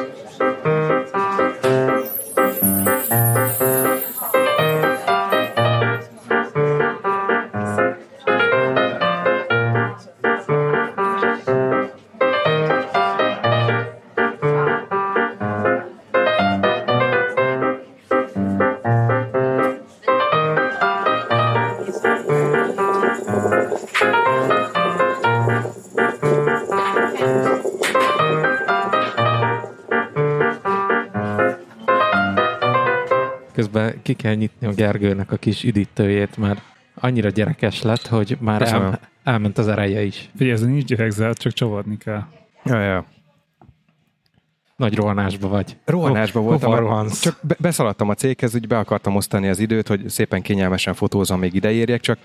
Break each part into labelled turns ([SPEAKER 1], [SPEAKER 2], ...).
[SPEAKER 1] Közben ki kell nyitni a Gergőnek a kis üdítőjét, mert annyira gyerekes lett, hogy már el, elment az ereje is.
[SPEAKER 2] Figyelj, ez nincs gyerekzár, csak csavarni kell.
[SPEAKER 3] Ja, ja.
[SPEAKER 1] Nagy rohanásba vagy.
[SPEAKER 3] Rohanásba voltam,
[SPEAKER 1] hova
[SPEAKER 3] mert
[SPEAKER 1] rohansz?
[SPEAKER 3] csak be- beszaladtam a céghez, úgy be akartam osztani az időt, hogy szépen kényelmesen fotózom, még ideérjek, csak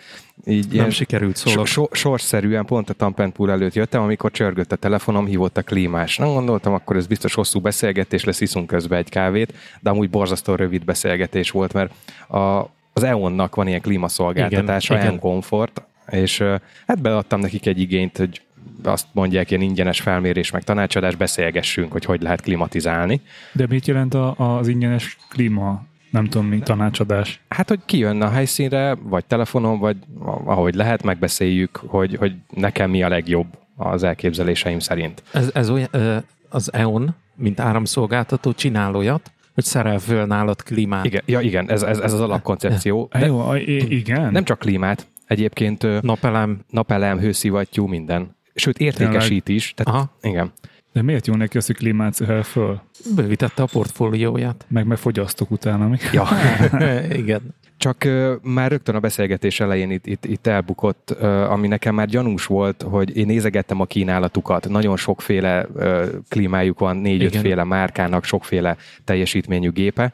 [SPEAKER 3] így
[SPEAKER 1] Nem sikerült, szólok.
[SPEAKER 3] So, so, sorszerűen pont a Tampentpool előtt jöttem, amikor csörgött a telefonom, hívott a klímás. Nem gondoltam, akkor ez biztos hosszú beszélgetés lesz, iszunk közben egy kávét, de amúgy borzasztó rövid beszélgetés volt, mert a, az EON-nak van ilyen klímaszolgáltatása, EON. Comfort, és hát beadtam nekik egy igényt, hogy azt mondják, ilyen ingyenes felmérés, meg tanácsadás, beszélgessünk, hogy hogy lehet klimatizálni.
[SPEAKER 2] De mit jelent a, az ingyenes klíma, nem tudom mi, tanácsadás?
[SPEAKER 3] Hát, hogy kijön a helyszínre, vagy telefonon, vagy ahogy lehet, megbeszéljük, hogy, hogy nekem mi a legjobb az elképzeléseim szerint.
[SPEAKER 1] Ez, ez olyan, az EON, mint áramszolgáltató csinál olyat, hogy szerel föl nálad klímát.
[SPEAKER 3] Igen, ja, igen ez, ez, ez az alapkoncepció.
[SPEAKER 2] De,
[SPEAKER 3] De
[SPEAKER 2] Jó, igen.
[SPEAKER 3] nem csak klímát, egyébként
[SPEAKER 1] Napelem.
[SPEAKER 3] napelem, hőszivattyú, minden. Sőt, értékesít is. Tehát,
[SPEAKER 1] Aha.
[SPEAKER 3] igen.
[SPEAKER 2] De miért jó neki az, hogy klímát szerel föl?
[SPEAKER 1] Bővítette a portfólióját.
[SPEAKER 2] Meg meg fogyasztok utána. Mi?
[SPEAKER 3] Ja.
[SPEAKER 1] Igen.
[SPEAKER 3] Csak ö, már rögtön a beszélgetés elején itt, itt, itt elbukott, ö, ami nekem már gyanús volt, hogy én nézegettem a kínálatukat. Nagyon sokféle ö, klímájuk van, négy-ötféle márkának, sokféle teljesítményű gépe.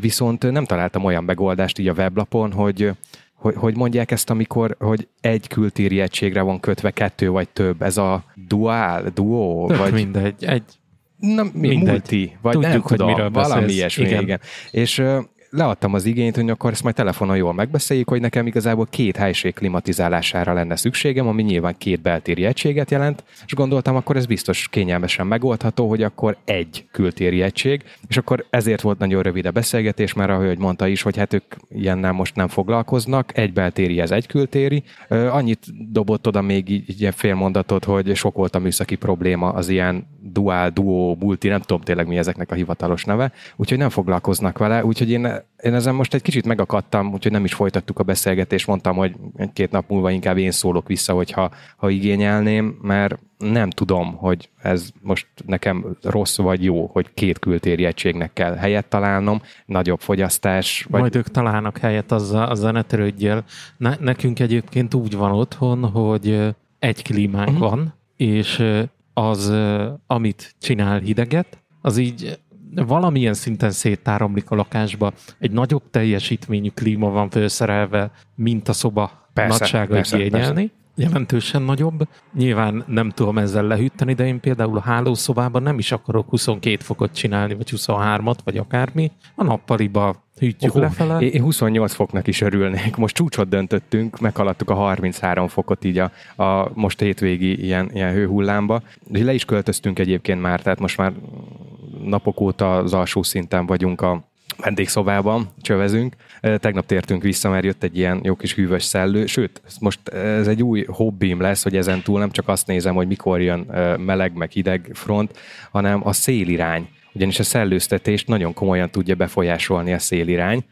[SPEAKER 3] Viszont nem találtam olyan megoldást így a weblapon, hogy hogy, hogy mondják ezt, amikor hogy egy kültéri egységre van kötve kettő vagy több, ez a dual, duo,
[SPEAKER 1] Tök
[SPEAKER 3] vagy
[SPEAKER 1] mindegy. Egy,
[SPEAKER 3] Na, mi,
[SPEAKER 1] Mindegy.
[SPEAKER 3] multi, vagy
[SPEAKER 1] Tudjuk,
[SPEAKER 3] nem
[SPEAKER 1] hogy
[SPEAKER 3] tudom,
[SPEAKER 1] miről
[SPEAKER 3] valami
[SPEAKER 1] beszélsz.
[SPEAKER 3] ilyesmi, igen.
[SPEAKER 1] Igen.
[SPEAKER 3] És leadtam az igényt, hogy akkor ezt majd telefonon jól megbeszéljük, hogy nekem igazából két helység klimatizálására lenne szükségem, ami nyilván két beltéri egységet jelent, és gondoltam, akkor ez biztos kényelmesen megoldható, hogy akkor egy kültéri egység, és akkor ezért volt nagyon rövid a beszélgetés, mert ahogy mondta is, hogy hát ők ilyennel most nem foglalkoznak, egy beltéri, ez egy kültéri. Annyit dobott oda még így, ilyen félmondatot, hogy sok volt a műszaki probléma az ilyen dual, duo, multi, nem tudom tényleg mi ezeknek a hivatalos neve, úgyhogy nem foglalkoznak vele, úgyhogy én, én ezen most egy kicsit megakadtam, úgyhogy nem is folytattuk a beszélgetést, mondtam, hogy egy-két nap múlva inkább én szólok vissza, hogyha ha igényelném, mert nem tudom, hogy ez most nekem rossz vagy jó, hogy két kültéri egységnek kell helyet találnom, nagyobb fogyasztás,
[SPEAKER 1] vagy... Majd ők találnak helyet azzal, azzal ne törődjél. Ne, nekünk egyébként úgy van otthon, hogy egy klímánk uh-huh. van, és az, amit csinál hideget, az így valamilyen szinten szétáramlik a lakásba. Egy nagyobb teljesítményű klíma van felszerelve, mint a szoba
[SPEAKER 3] Persze,
[SPEAKER 1] nagysága igényelni. Jelentősen nagyobb. Nyilván nem tudom ezzel lehűteni, de én például a hálószobában nem is akarok 22 fokot csinálni, vagy 23-at, vagy akármi. A nappaliba hűtjük
[SPEAKER 3] Ohó,
[SPEAKER 1] lefele.
[SPEAKER 3] Én 28 foknak is örülnék. Most csúcsot döntöttünk, meghaladtuk a 33 fokot így a, a most hétvégi ilyen, ilyen hőhullámba. Le is költöztünk egyébként már, tehát most már napok óta az alsó szinten vagyunk a vendégszobában, csövezünk. Tegnap tértünk vissza, mert jött egy ilyen jó kis hűvös szellő, sőt, most ez egy új hobbim lesz, hogy ezen túl nem csak azt nézem, hogy mikor jön meleg, meg hideg front, hanem a szélirány ugyanis a szellőztetést nagyon komolyan tudja befolyásolni a szélirány.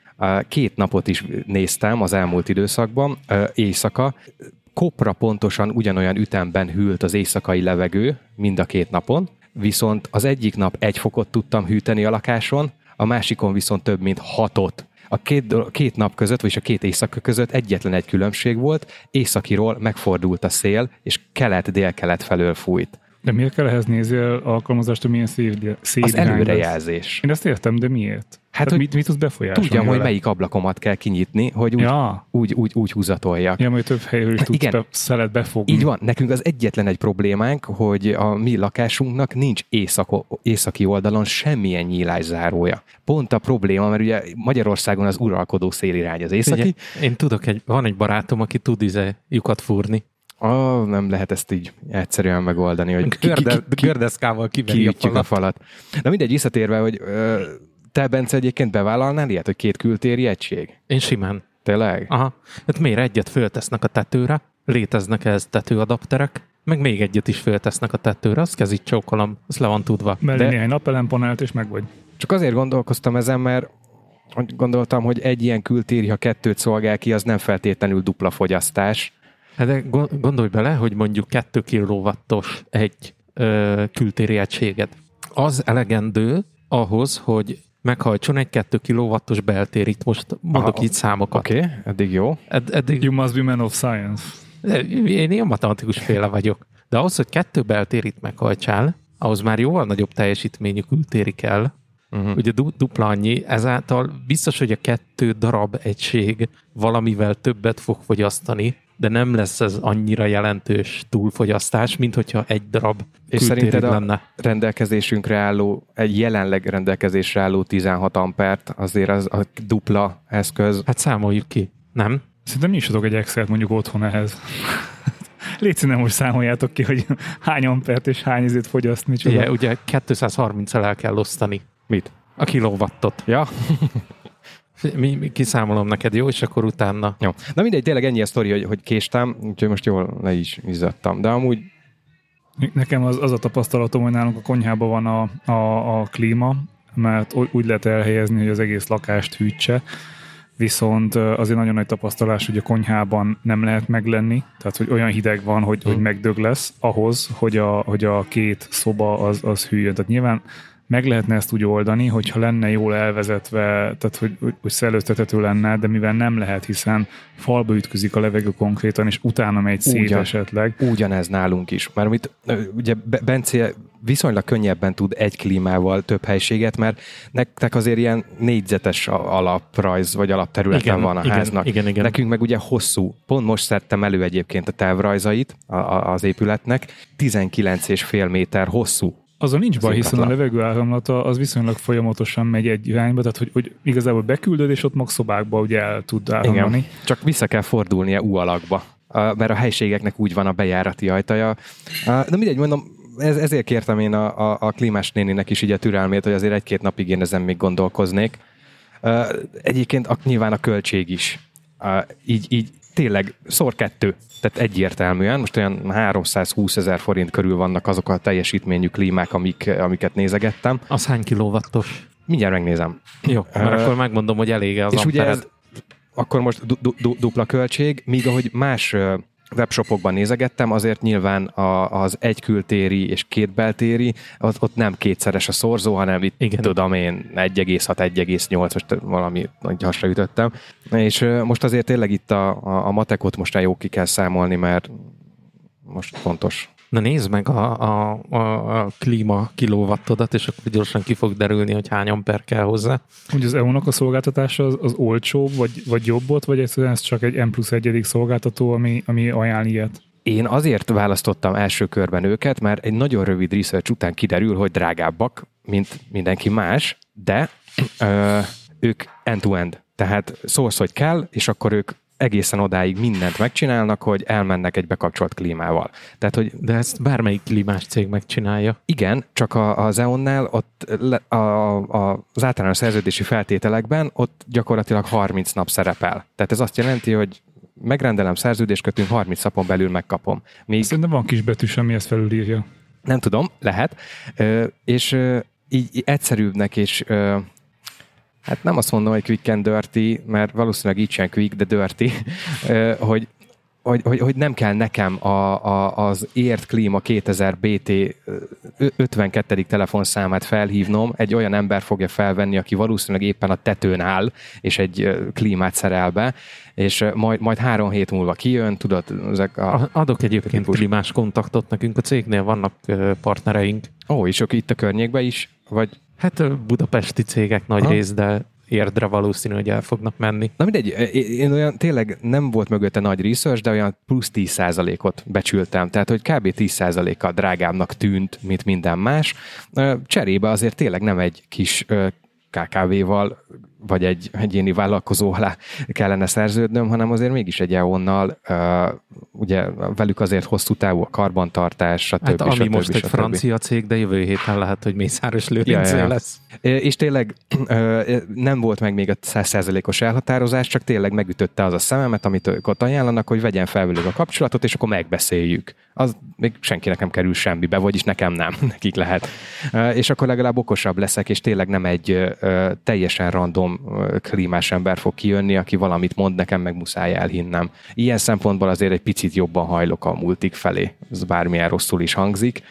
[SPEAKER 3] Két napot is néztem az elmúlt időszakban, éjszaka, kopra pontosan ugyanolyan ütemben hűlt az éjszakai levegő mind a két napon, viszont az egyik nap egy fokot tudtam hűteni a lakáson, a másikon viszont több mint hatot. A két, két nap között, vagyis a két éjszaka között egyetlen egy különbség volt, északiról megfordult a szél, és kelet-dél-kelet felől fújt.
[SPEAKER 2] De miért kell ehhez nézni alkalmazást, hogy milyen szél, szél
[SPEAKER 3] Az előrejelzés.
[SPEAKER 2] Én ezt értem, de miért? Hát,
[SPEAKER 3] hogy
[SPEAKER 2] mit, mit tudsz befolyásolni
[SPEAKER 3] Tudjam, hogy
[SPEAKER 2] vele?
[SPEAKER 3] melyik ablakomat kell kinyitni, hogy úgy,
[SPEAKER 2] Ja.
[SPEAKER 3] úgy, úgy, úgy húzatoljak.
[SPEAKER 2] Ja, majd több helyről is tudsz
[SPEAKER 3] Igen.
[SPEAKER 2] be, szelet befogni.
[SPEAKER 3] Így van, nekünk az egyetlen egy problémánk, hogy a mi lakásunknak nincs észako, északi oldalon semmilyen nyílászárója. Pont a probléma, mert ugye Magyarországon az uralkodó szélirány az északi.
[SPEAKER 1] Ugye, én tudok, egy, van egy barátom, aki tud izé lyukat fúrni.
[SPEAKER 3] Oh, nem lehet ezt így egyszerűen megoldani, hogy
[SPEAKER 1] Görde,
[SPEAKER 3] ki, ki,
[SPEAKER 1] gördeszkával kiveri a
[SPEAKER 3] kiütjük a
[SPEAKER 1] falat.
[SPEAKER 3] falat. Na mindegy, visszatérve, hogy ö, te, Bence, egyébként bevállalnál ilyet, hogy két kültéri egység?
[SPEAKER 1] Én simán.
[SPEAKER 3] Tényleg?
[SPEAKER 1] Aha. Hát miért egyet föltesznek a tetőre, léteznek ez tetőadapterek, meg még egyet is föltesznek a tetőre, azt kezit csókolom, az le van tudva.
[SPEAKER 2] Mellé
[SPEAKER 3] De-
[SPEAKER 2] néhány napelempanelt, és meg vagy.
[SPEAKER 3] Csak azért gondolkoztam ezen, mert gondoltam, hogy egy ilyen kültéri, ha kettőt szolgál ki, az nem feltétlenül dupla fogyasztás.
[SPEAKER 1] Hát de go- gondolj bele, hogy mondjuk 2 kilowattos egy ö, kültéri egységed. Az elegendő ahhoz, hogy meghajtson egy 2 kilowattos beltérit. Most mondok
[SPEAKER 3] Aha,
[SPEAKER 1] így számokat.
[SPEAKER 3] Oké, okay, eddig jó.
[SPEAKER 1] Ed- eddig
[SPEAKER 2] You must be man of science.
[SPEAKER 1] Én ilyen matematikus féle vagyok. De ahhoz, hogy kettő beltérit meghajtsál, ahhoz már jóval nagyobb teljesítményű kültéri kell. Uh-huh. Ugye du- dupla annyi, ezáltal biztos, hogy a kettő darab egység valamivel többet fog fogyasztani, de nem lesz ez annyira jelentős túlfogyasztás, mint hogyha egy darab
[SPEAKER 3] És szerinted a
[SPEAKER 1] lenne.
[SPEAKER 3] rendelkezésünkre álló, egy jelenleg rendelkezésre álló 16 ampert, azért az a dupla eszköz.
[SPEAKER 1] Hát számoljuk ki, nem?
[SPEAKER 2] Szerintem nyissatok egy Excel-t mondjuk otthon ehhez. Légy színe, most számoljátok ki, hogy hány ampert és hány izét fogyaszt, micsoda.
[SPEAKER 1] Ugye, ugye 230-el el kell osztani
[SPEAKER 3] Mit?
[SPEAKER 1] a kilowattot.
[SPEAKER 3] Ja?
[SPEAKER 1] Mi, mi kiszámolom neked, jó? És akkor utána
[SPEAKER 3] Jó. Na mindegy, tényleg ennyi a sztori, hogy, hogy késtem, úgyhogy most jól le is izzadtam. De amúgy
[SPEAKER 2] Nekem az, az a tapasztalatom, hogy nálunk a konyhában van a, a, a klíma, mert úgy lehet elhelyezni, hogy az egész lakást hűtse, viszont azért nagyon nagy tapasztalás, hogy a konyhában nem lehet meglenni, tehát hogy olyan hideg van, hogy, hogy megdög lesz ahhoz, hogy a, hogy a két szoba az, az hűljön. Tehát nyilván meg lehetne ezt úgy oldani, hogyha lenne jól elvezetve, tehát hogy, hogy, hogy szellőztethető lenne, de mivel nem lehet, hiszen falba ütközik a levegő konkrétan, és utána megy szét
[SPEAKER 3] Ugyan.
[SPEAKER 2] esetleg,
[SPEAKER 3] ugyanez nálunk is. Mert amit ugye Be- Bence viszonylag könnyebben tud egy klímával több helységet, mert nektek azért ilyen négyzetes alaprajz, vagy alapterületen
[SPEAKER 1] Igen,
[SPEAKER 3] van a
[SPEAKER 1] igen,
[SPEAKER 3] háznak.
[SPEAKER 1] igen, igen.
[SPEAKER 3] Nekünk meg ugye hosszú. Pont most szedtem elő egyébként a a, az épületnek. 19,5 méter hosszú.
[SPEAKER 2] Azzal nincs baj, hiszen a levegő áramlata az viszonylag folyamatosan megy egy irányba, tehát hogy, hogy igazából beküldöd, és ott mag szobákba ugye el tud áramlani.
[SPEAKER 3] Igen. Csak vissza kell fordulnia U alakba. Mert a helységeknek úgy van a bejárati ajtaja. De mindegy, mondom, ez, ezért kértem én a, a, a klímás néninek is így a türelmét, hogy azért egy-két napig én ezen még gondolkoznék. Egyébként a, nyilván a költség is. Így, így tényleg szor kettő. Tehát egyértelműen, most olyan 320 ezer forint körül vannak azok a teljesítményű klímák, amik, amiket nézegettem.
[SPEAKER 1] az hány kilowattos?
[SPEAKER 3] Mindjárt megnézem.
[SPEAKER 1] Jó, mert
[SPEAKER 3] Ö,
[SPEAKER 1] akkor megmondom, hogy elég az
[SPEAKER 3] és ugye ez akkor most du- du- du- dupla költség, míg ahogy más webshopokban nézegettem, azért nyilván a, az egy kültéri és két beltéri, ott, ott nem kétszeres a szorzó, hanem itt
[SPEAKER 1] Igen.
[SPEAKER 3] Tudom én 1,6-1,8, most valami nagy hasra ütöttem. És most azért tényleg itt a, a, a matekot most már jó ki kell számolni, mert most fontos.
[SPEAKER 1] Na nézd meg a, a, a, a klíma kilowattodat, és akkor gyorsan ki fog derülni, hogy hány amper kell hozzá.
[SPEAKER 2] Hogy az EU-nak a szolgáltatása az, az olcsóbb, vagy, vagy jobb volt, vagy egyszerűen ez csak egy M plusz egyedik szolgáltató, ami, ami ajánl ilyet?
[SPEAKER 3] Én azért választottam első körben őket, mert egy nagyon rövid research után kiderül, hogy drágábbak, mint mindenki más, de ö, ők end-to-end. Tehát szólsz, hogy kell, és akkor ők egészen odáig mindent megcsinálnak, hogy elmennek egy bekapcsolt klímával. Tehát, hogy
[SPEAKER 1] De ezt bármelyik klímás cég megcsinálja.
[SPEAKER 3] igen, csak a, az EON-nál ott le, a, a, az általános szerződési feltételekben ott gyakorlatilag 30 nap szerepel. Tehát ez azt jelenti, hogy megrendelem, szerződést kötünk, 30 napon belül megkapom. Míg
[SPEAKER 2] Szerintem van kis betűs, ami ezt felülírja.
[SPEAKER 3] nem tudom, lehet. Ö, és ö, így, így egyszerűbbnek és ö, hát nem azt mondom, hogy quick and dirty, mert valószínűleg így sem quick, de dirty, hogy, hogy, hogy, hogy nem kell nekem a, a, az ért klíma 2000 BT ö, 52. telefonszámát felhívnom, egy olyan ember fogja felvenni, aki valószínűleg éppen a tetőn áll, és egy klímát szerel be, és majd, majd három hét múlva kijön, tudod, ezek a...
[SPEAKER 1] Adok egyébként
[SPEAKER 3] Típus.
[SPEAKER 1] klímás kontaktot, nekünk a cégnél vannak partnereink.
[SPEAKER 3] Ó, és ők itt a környékben is, vagy
[SPEAKER 1] Hát budapesti cégek nagy
[SPEAKER 3] Aha.
[SPEAKER 1] rész, de érdre valószínű, hogy el fognak menni.
[SPEAKER 3] Na mindegy, én olyan tényleg nem volt mögötte nagy research, de olyan plusz 10%-ot becsültem. Tehát, hogy kb. 10%-kal drágábbnak tűnt, mint minden más. Cserébe azért tényleg nem egy kis KKV-val vagy egy egyéni vállalkozó alá kellene szerződnöm, hanem azért mégis egy EON-nal, ugye velük azért hosszú távú a karbantartás, stb.
[SPEAKER 1] Hát ami
[SPEAKER 3] stb.
[SPEAKER 1] most egy
[SPEAKER 3] stb.
[SPEAKER 1] francia cég, de jövő héten lehet, hogy Mészáros Lőrincé
[SPEAKER 3] Ja, ja,
[SPEAKER 1] lesz.
[SPEAKER 3] És tényleg nem volt meg még a 100%-os elhatározás, csak tényleg megütötte az a szememet, amit ők ott ajánlanak, hogy vegyen fel velük a kapcsolatot, és akkor megbeszéljük. Az még senkinek nem kerül semmibe, vagyis nekem nem, nekik lehet. És akkor legalább okosabb leszek, és tényleg nem egy teljesen random ö, klímás ember fog kijönni, aki valamit mond, nekem meg muszáj elhinnem. Ilyen szempontból azért egy picit jobban hajlok a multik felé. Ez bármilyen rosszul is hangzik.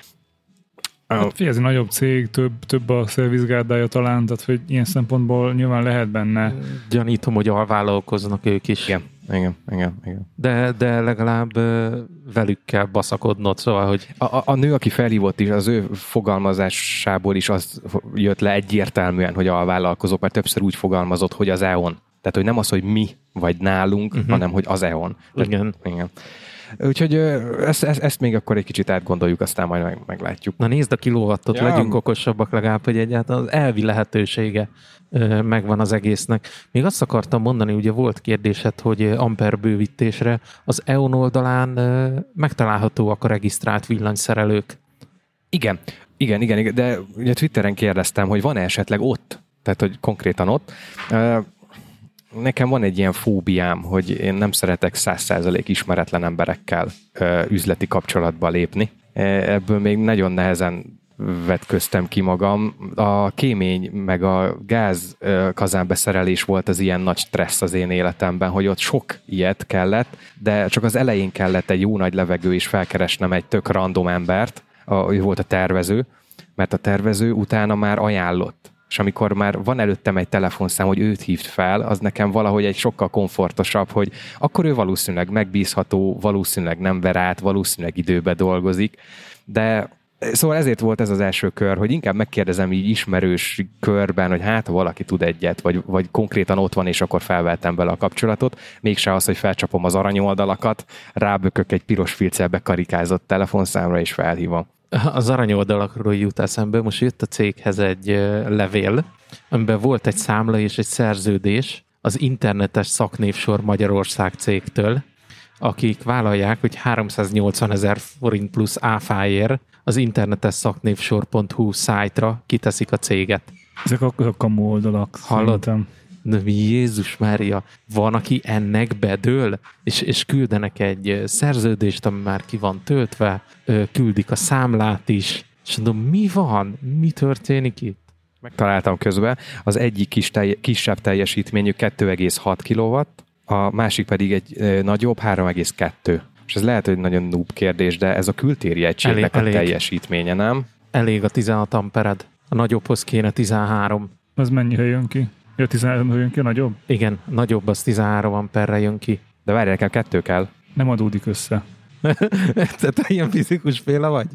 [SPEAKER 2] Hát figyelj, ez egy nagyobb cég, több, több a szervizgárdája talán, tehát hogy ilyen szempontból nyilván lehet benne.
[SPEAKER 1] Gyanítom, hogy alvállalkoznak ők is.
[SPEAKER 3] Igen, igen, igen, igen.
[SPEAKER 1] De, de legalább ö, velük kell baszakodnod, szóval, hogy
[SPEAKER 3] A, a, a nő, aki felhívott is, az ő fogalmazásából is az jött le egyértelműen, hogy a vállalkozók, mert többször úgy fogalmazott, hogy az EON. Tehát, hogy nem az, hogy mi vagy nálunk, uh-huh. hanem hogy az EON. Tehát,
[SPEAKER 1] igen.
[SPEAKER 3] igen. Úgyhogy ezt, ezt, ezt még akkor egy kicsit átgondoljuk, aztán majd meg, meglátjuk.
[SPEAKER 1] Na nézd a kilóvattot,
[SPEAKER 3] Ja.
[SPEAKER 1] legyünk okosabbak legalább, hogy egyáltalán az elvi lehetősége megvan az egésznek. Még azt akartam mondani, ugye volt kérdésed, hogy amper bővítésre az EON oldalán megtalálhatóak a regisztrált villanyszerelők.
[SPEAKER 3] Igen, igen, igen, igen, de ugye Twitteren kérdeztem, hogy van-e esetleg ott, tehát hogy konkrétan ott. Nekem van egy ilyen fóbiám, hogy én nem szeretek száz százalék ismeretlen emberekkel ö, üzleti kapcsolatba lépni. E, Ebből még nagyon nehezen vetköztem ki magam. A kémény meg a gáz kazánbeszerelés volt az ilyen nagy stressz az én életemben, hogy ott sok ilyet kellett, de csak az elején kellett egy jó nagy levegő, és felkeresnem egy tök random embert, a, ő volt a tervező, mert a tervező utána már ajánlott. És amikor már van előttem egy telefonszám, hogy őt hívt fel, az nekem valahogy egy sokkal komfortosabb, hogy akkor ő valószínűleg megbízható, valószínűleg nem ver át, valószínűleg időbe dolgozik, de Szóval ezért volt ez az első kör, hogy inkább megkérdezem így ismerős körben, hogy hát valaki tud egyet, vagy, vagy konkrétan ott van, és akkor felvettem bele a kapcsolatot. Mégse az, hogy felcsapom az aranyoldalakat, rábökök egy piros filcelbe karikázott telefonszámra, és felhívom.
[SPEAKER 1] Az aranyoldalakról jut eszembe, most jött a céghez egy levél, amiben volt egy számla és egy szerződés az internetes szaknévsor Magyarország cégtől, akik vállalják, hogy 380 ezer forint plusz áfáért az internetes szaknévsor.hu szájtra kiteszik a céget.
[SPEAKER 2] Ezek a, a kamu oldalak.
[SPEAKER 1] Hallod?
[SPEAKER 2] szerintem.
[SPEAKER 1] De mi Jézus Mária, van, aki ennek bedől, és, és küldenek egy szerződést, ami már ki van töltve, küldik a számlát is, és mondom, mi van? Mi történik itt?
[SPEAKER 3] Megtaláltam közben, az egyik kis telj- kisebb teljesítményű 2,6 kW, a másik pedig egy ö, nagyobb 3,2. És ez lehet, hogy nagyon noob kérdés, de ez a kültéri egységnek
[SPEAKER 1] Elég-
[SPEAKER 3] a
[SPEAKER 1] elég.
[SPEAKER 3] teljesítménye, nem?
[SPEAKER 1] Elég a 16 ampered, a nagyobbhoz kéne 13.
[SPEAKER 2] Az mennyire jön ki? Ja, 13 jön ki a nagyobb?
[SPEAKER 1] Igen, nagyobb az 13 amperre jön ki.
[SPEAKER 3] De várj, nekem kettő kell.
[SPEAKER 2] Nem adódik össze.
[SPEAKER 1] te, te ilyen fizikus féle vagy?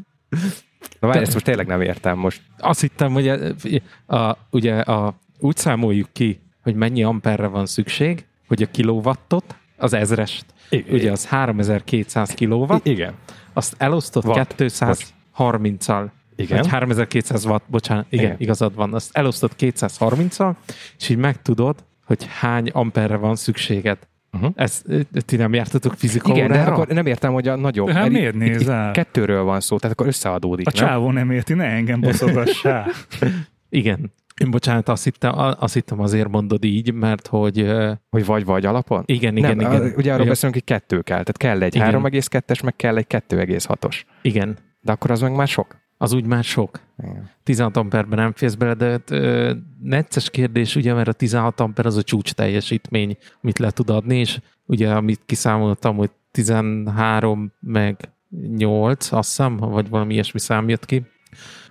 [SPEAKER 3] Na várj, ezt most tényleg nem értem most.
[SPEAKER 1] Azt hittem, hogy a, a, ugye a, úgy számoljuk ki, hogy mennyi amperre van szükség, hogy a kilowattot, az ezrest,
[SPEAKER 3] I-
[SPEAKER 1] ugye az 3200 kilowatt,
[SPEAKER 3] igen.
[SPEAKER 1] azt elosztott
[SPEAKER 3] Watt.
[SPEAKER 1] 230-al,
[SPEAKER 3] Igen.
[SPEAKER 1] vagy 3200 watt, bocsánat, igen,
[SPEAKER 3] Igen.
[SPEAKER 1] igazad van, azt elosztott 230-al, és így megtudod, hogy hány amperre van szükséged.
[SPEAKER 3] Uh-huh.
[SPEAKER 1] Ezt ö, ti nem jártatok fizika
[SPEAKER 3] Igen, de
[SPEAKER 1] órára?
[SPEAKER 3] akkor nem értem, hogy a nagyobb.
[SPEAKER 2] De hát miért
[SPEAKER 3] itt-
[SPEAKER 2] nézel?
[SPEAKER 3] itt Kettőről van szó, tehát akkor összeadódik,
[SPEAKER 2] A
[SPEAKER 3] nem?
[SPEAKER 2] csávó nem érti, ne engem baszogassá.
[SPEAKER 1] Igen. Én bocsánat, azt hittem, azt hittem azért mondod így, mert hogy
[SPEAKER 3] Hogy vagy-vagy alapon?
[SPEAKER 1] igen, igen,
[SPEAKER 3] nem,
[SPEAKER 1] igen.
[SPEAKER 3] a- ugye arról beszélünk, hogy kettő kell. Tehát kell egy
[SPEAKER 1] Igen.
[SPEAKER 3] 3,2-es, meg kell egy 2,6-os.
[SPEAKER 1] Igen,
[SPEAKER 3] De akkor az meg már sok.
[SPEAKER 1] Az úgy már sok.
[SPEAKER 3] Igen.
[SPEAKER 1] 16 amperben nem férsz bele, de ö, necces kérdés, ugye, mert a 16 amper az a csúcs teljesítmény, amit le tud adni, és ugye, amit kiszámoltam, hogy 13 meg 8, azt hiszem, vagy valami ilyesmi szám jött ki,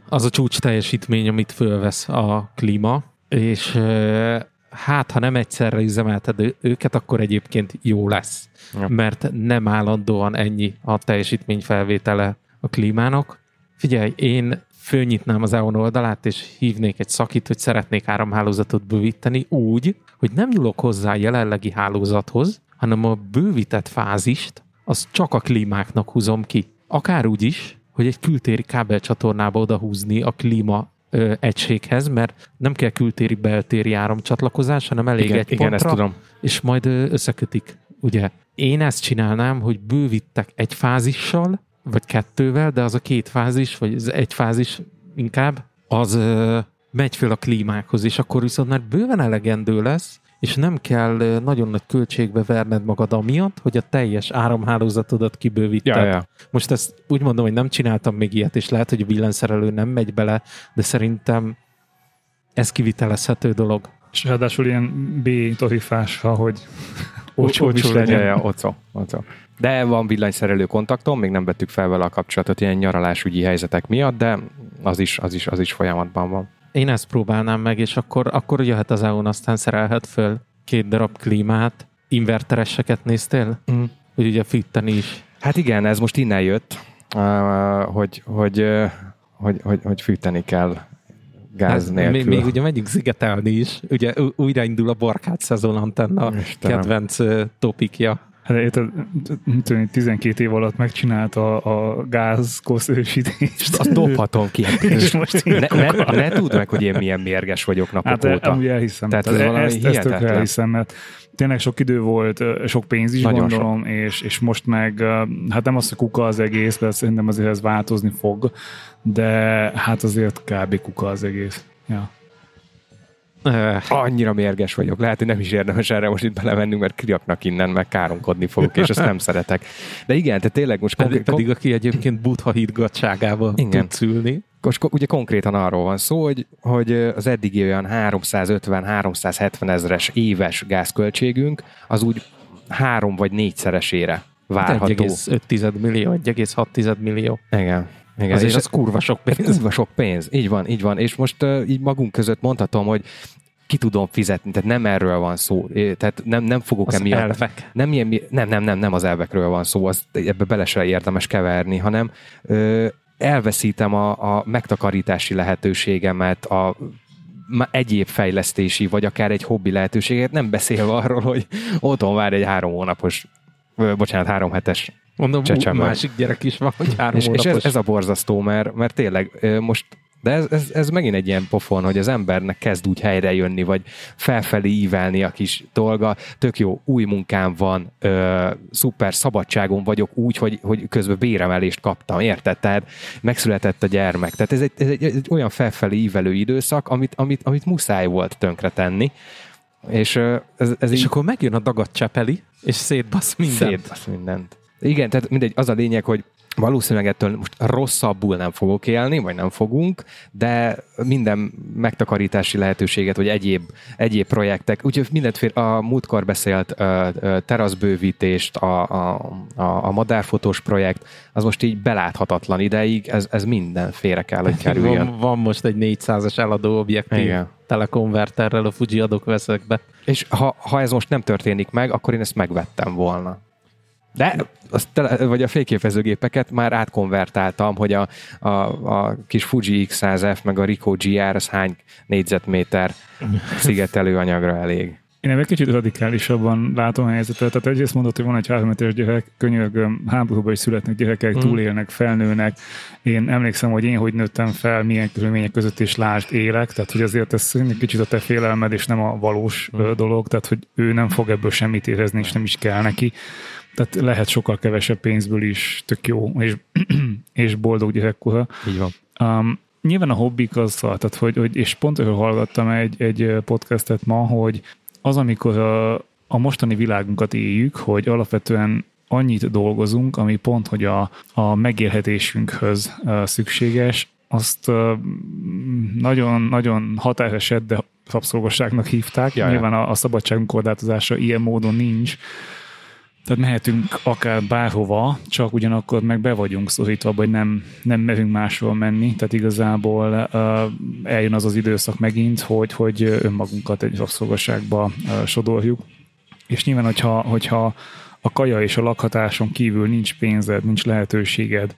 [SPEAKER 1] az a csúcs teljesítmény, amit fölvesz a klíma, és ö, hát, ha nem egyszerre üzemelted őket, akkor egyébként jó lesz,
[SPEAKER 3] Ja.
[SPEAKER 1] mert nem állandóan ennyi a teljesítmény felvétele a klímának. Figyelj, én fölnyitnám az EON oldalát, és hívnék egy szakit, hogy szeretnék áramhálózatot bővíteni úgy, hogy nem nyúlok hozzá a jelenlegi hálózathoz, hanem a bővített fázist, az csak a klímáknak húzom ki. Akár úgy is, hogy egy kültéri kábelcsatornába odahúzni a klíma ö, egységhez, mert nem kell kültéri beltéri áramcsatlakozás, hanem elég
[SPEAKER 3] Igen,
[SPEAKER 1] egy
[SPEAKER 3] igen ezt
[SPEAKER 1] pontra,
[SPEAKER 3] tudom.
[SPEAKER 1] és majd összekötik. Ugye én ezt csinálnám, hogy bővítek egy fázissal, vagy kettővel, de az a két fázis, vagy az egy fázis inkább, az ö, megy föl a klímákhoz, és akkor viszont már bőven elegendő lesz, és nem kell nagyon nagy költségbe verned magad amiatt, hogy a teljes áramhálózatodat kibővíted.
[SPEAKER 3] Ja, ja.
[SPEAKER 1] Most ezt úgy mondom, hogy nem csináltam még ilyet, és lehet, hogy a villanyszerelő nem megy bele, de szerintem ez kivitelezhető dolog.
[SPEAKER 2] És ráadásul ilyen B tarifás, hogy olcsóbb is
[SPEAKER 3] Olcsó
[SPEAKER 2] legyen.
[SPEAKER 3] legyen. Ja, ocó, ocó. De van villanyszerelő kontaktom, még nem vettük fel vele a kapcsolatot ilyen nyaralásügyi helyzetek miatt, de az is, az is, az is folyamatban van.
[SPEAKER 1] Én ezt próbálnám meg, és akkor, akkor jöhet az EON, aztán szerelhet föl két darab klímát. Invertereseket néztél?
[SPEAKER 3] Mm.
[SPEAKER 1] Hogy ugye fűteni is.
[SPEAKER 3] Hát igen, ez most innen jött, uh, hogy, hogy, uh, hogy, hogy, hogy fűteni kell gáz
[SPEAKER 1] Hát,
[SPEAKER 3] nélkül.
[SPEAKER 1] még, még ugye megyünk szigetelni is. Ugye újraindul a borkát szezon antenna
[SPEAKER 3] Istenem.
[SPEAKER 1] kedvenc topikja.
[SPEAKER 2] Hát érted, nem tudom, 12 év alatt megcsinálta a, a gázkoszősítést.
[SPEAKER 3] Azt dobhatom ki.
[SPEAKER 2] És most
[SPEAKER 3] ne, ne, ne tudd meg, hogy én milyen mérges vagyok napok
[SPEAKER 2] Hát
[SPEAKER 3] óta.
[SPEAKER 2] amúgy elhiszem.
[SPEAKER 3] Tehát ez
[SPEAKER 2] ez
[SPEAKER 3] valami
[SPEAKER 2] ezt, ezt elhiszem, mert tényleg sok idő volt, sok pénz is
[SPEAKER 3] Nagyon
[SPEAKER 2] gondolom, és, és most meg, hát nem az, hogy kuka az egész, mert szerintem azért ez változni fog, de hát azért kb. kuka az egész. Ja.
[SPEAKER 3] Annyira mérges vagyok. Lehet, hogy nem is érdemes erre most itt belemennünk, mert kiraknak innen, meg káromkodni fogok, és ezt nem szeretek. De igen, tehát tényleg most
[SPEAKER 1] pedig,
[SPEAKER 3] konkrét,
[SPEAKER 1] pedig aki egyébként Budha hídgatságával tud szülni.
[SPEAKER 3] Most ugye konkrétan arról van szó, hogy, hogy az eddigi olyan 350-370 ezres éves gázköltségünk, az úgy három vagy négyszeresére várható.
[SPEAKER 1] 1,5 millió, 1,6 millió.
[SPEAKER 3] Igen. Igen.
[SPEAKER 1] Azért
[SPEAKER 3] és
[SPEAKER 1] az kurva sok pénz.
[SPEAKER 3] kurva sok pénz. Így van, így van. És most uh, így magunk között mondhatom, hogy ki tudom fizetni, tehát nem erről van szó. Tehát nem, nem fogok
[SPEAKER 1] Az
[SPEAKER 3] emiatt...
[SPEAKER 1] elvek.
[SPEAKER 3] Nem, ilyen, nem, nem, nem, nem az elvekről van szó, az, ebbe bele se érdemes keverni, hanem ö, elveszítem a, a megtakarítási lehetőségemet, a egyéb fejlesztési, vagy akár egy hobbi lehetőséget, nem beszélve arról, hogy otthon vár egy három hónapos, bocsánat, három hetes
[SPEAKER 1] Mondom,
[SPEAKER 3] Csecsemő.
[SPEAKER 1] másik gyerek is van, hogy három
[SPEAKER 3] és, és
[SPEAKER 1] hónapos.
[SPEAKER 3] ez, ez a borzasztó, mert, mert tényleg most de ez, ez, ez megint egy ilyen pofon, hogy az embernek kezd úgy helyre jönni, vagy felfelé ívelni a kis dolga. Tök jó, új munkám van, ö, szuper szabadságon vagyok úgy, hogy, hogy közben béremelést kaptam, érted? Tehát megszületett a gyermek. Tehát ez egy, ez egy, egy olyan felfelé ívelő időszak, amit, amit, amit muszáj volt tönkretenni. És ö, ez, ez
[SPEAKER 1] és
[SPEAKER 3] így
[SPEAKER 1] akkor megjön a dagat csepeli, és szétbasz mindent.
[SPEAKER 3] szétbasz mindent. Igen, tehát mindegy, az a lényeg, hogy valószínűleg ettől most rosszabbul nem fogok élni, vagy nem fogunk, de minden megtakarítási lehetőséget, vagy egyéb, egyéb projektek, úgyhogy mindenféle, a múltkor beszélt uh, uh, teraszbővítést, a, a, a, a madárfotós projekt, az most így beláthatatlan ideig, ez, ez minden félre kell, hogy kerüljön.
[SPEAKER 1] Van, van most egy 400-as eladó objektív
[SPEAKER 3] Igen.
[SPEAKER 1] telekonverterrel a Fuji adok veszek be.
[SPEAKER 3] És ha, ha ez most nem történik meg, akkor én ezt megvettem volna. De azt tele, vagy a fényképezőgépeket már átkonvertáltam, hogy a, a, a kis Fuji X100F meg a Ricoh GR az hány négyzetméter szigetelő anyagra elég.
[SPEAKER 2] Én egy kicsit radikálisabban látom a helyzetet. Tehát egyrészt mondod, hogy van egy három hetes gyerek, könyörgöm, háborúban is születnek gyerekek,
[SPEAKER 3] Mm.
[SPEAKER 2] túlélnek, felnőnek. Én emlékszem, hogy én hogy nőttem fel, milyen körülmények között is lásd élek, tehát hogy azért ez szerintem kicsit a te félelmed, és nem a valós
[SPEAKER 3] Mm.
[SPEAKER 2] mm. dolog, tehát hogy ő nem fog ebből semmit érezni, és nem is kell neki. Tehát lehet sokkal kevesebb pénzből is tök jó, és, és boldog gyerekkora.
[SPEAKER 3] Így van.
[SPEAKER 2] Um, nyilván a hobbik az, tehát hogy, hogy és pont erről hallgattam egy, egy podcastet ma, hogy az, amikor a, a mostani világunkat éljük, hogy alapvetően annyit dolgozunk, ami pont, hogy a, a megélhetésünkhöz szükséges, azt uh, nagyon, nagyon határeset, de rabszolgasságnak hívták.
[SPEAKER 3] Ja, ja.
[SPEAKER 2] Nyilván a, a szabadságunk korlátozása ilyen módon nincs, tehát mehetünk akár bárhova, csak ugyanakkor meg be vagyunk szorítva, hogy nem, nem merünk máshol menni, tehát igazából uh, eljön az az időszak megint, hogy, hogy önmagunkat egy rabszolgasságba uh, sodorjuk. És nyilván, hogyha, hogyha a kaja és a lakhatáson kívül nincs pénzed, nincs lehetőséged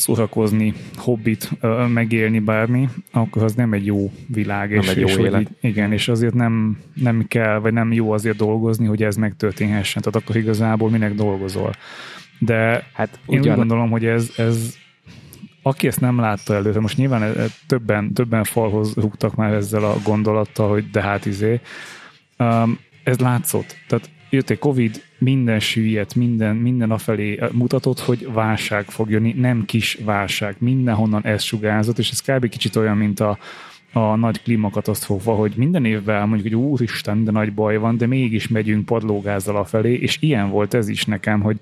[SPEAKER 2] szórakozni, hobbit, megélni bármi, akkor az nem egy jó világ.
[SPEAKER 3] Nem
[SPEAKER 2] és,
[SPEAKER 3] egy jó
[SPEAKER 2] és
[SPEAKER 3] élet.
[SPEAKER 2] így- igen, és azért nem, nem kell, vagy nem jó azért dolgozni, hogy ez megtörténhessen. Tehát akkor igazából minek dolgozol. De
[SPEAKER 3] Hát
[SPEAKER 2] én
[SPEAKER 3] ugyan,
[SPEAKER 2] úgy gondolom, hogy ez, ez aki ezt nem látta előtte, most nyilván többen, többen falhoz rúgtak már ezzel a gondolattal, hogy de hát izé, um, ez látszott. Tehát jött egy Covid, minden süllyedt, minden, minden afelé mutatott, hogy válság fog jönni, nem kis válság, mindenhonnan ez sugázott, és ez kb. kicsit olyan, mint a, a nagy klímakatasztrófa, hogy minden évben mondjuk, hogy úristen, de nagy baj van, de mégis megyünk padlógázzal afelé, és ilyen volt ez is nekem, hogy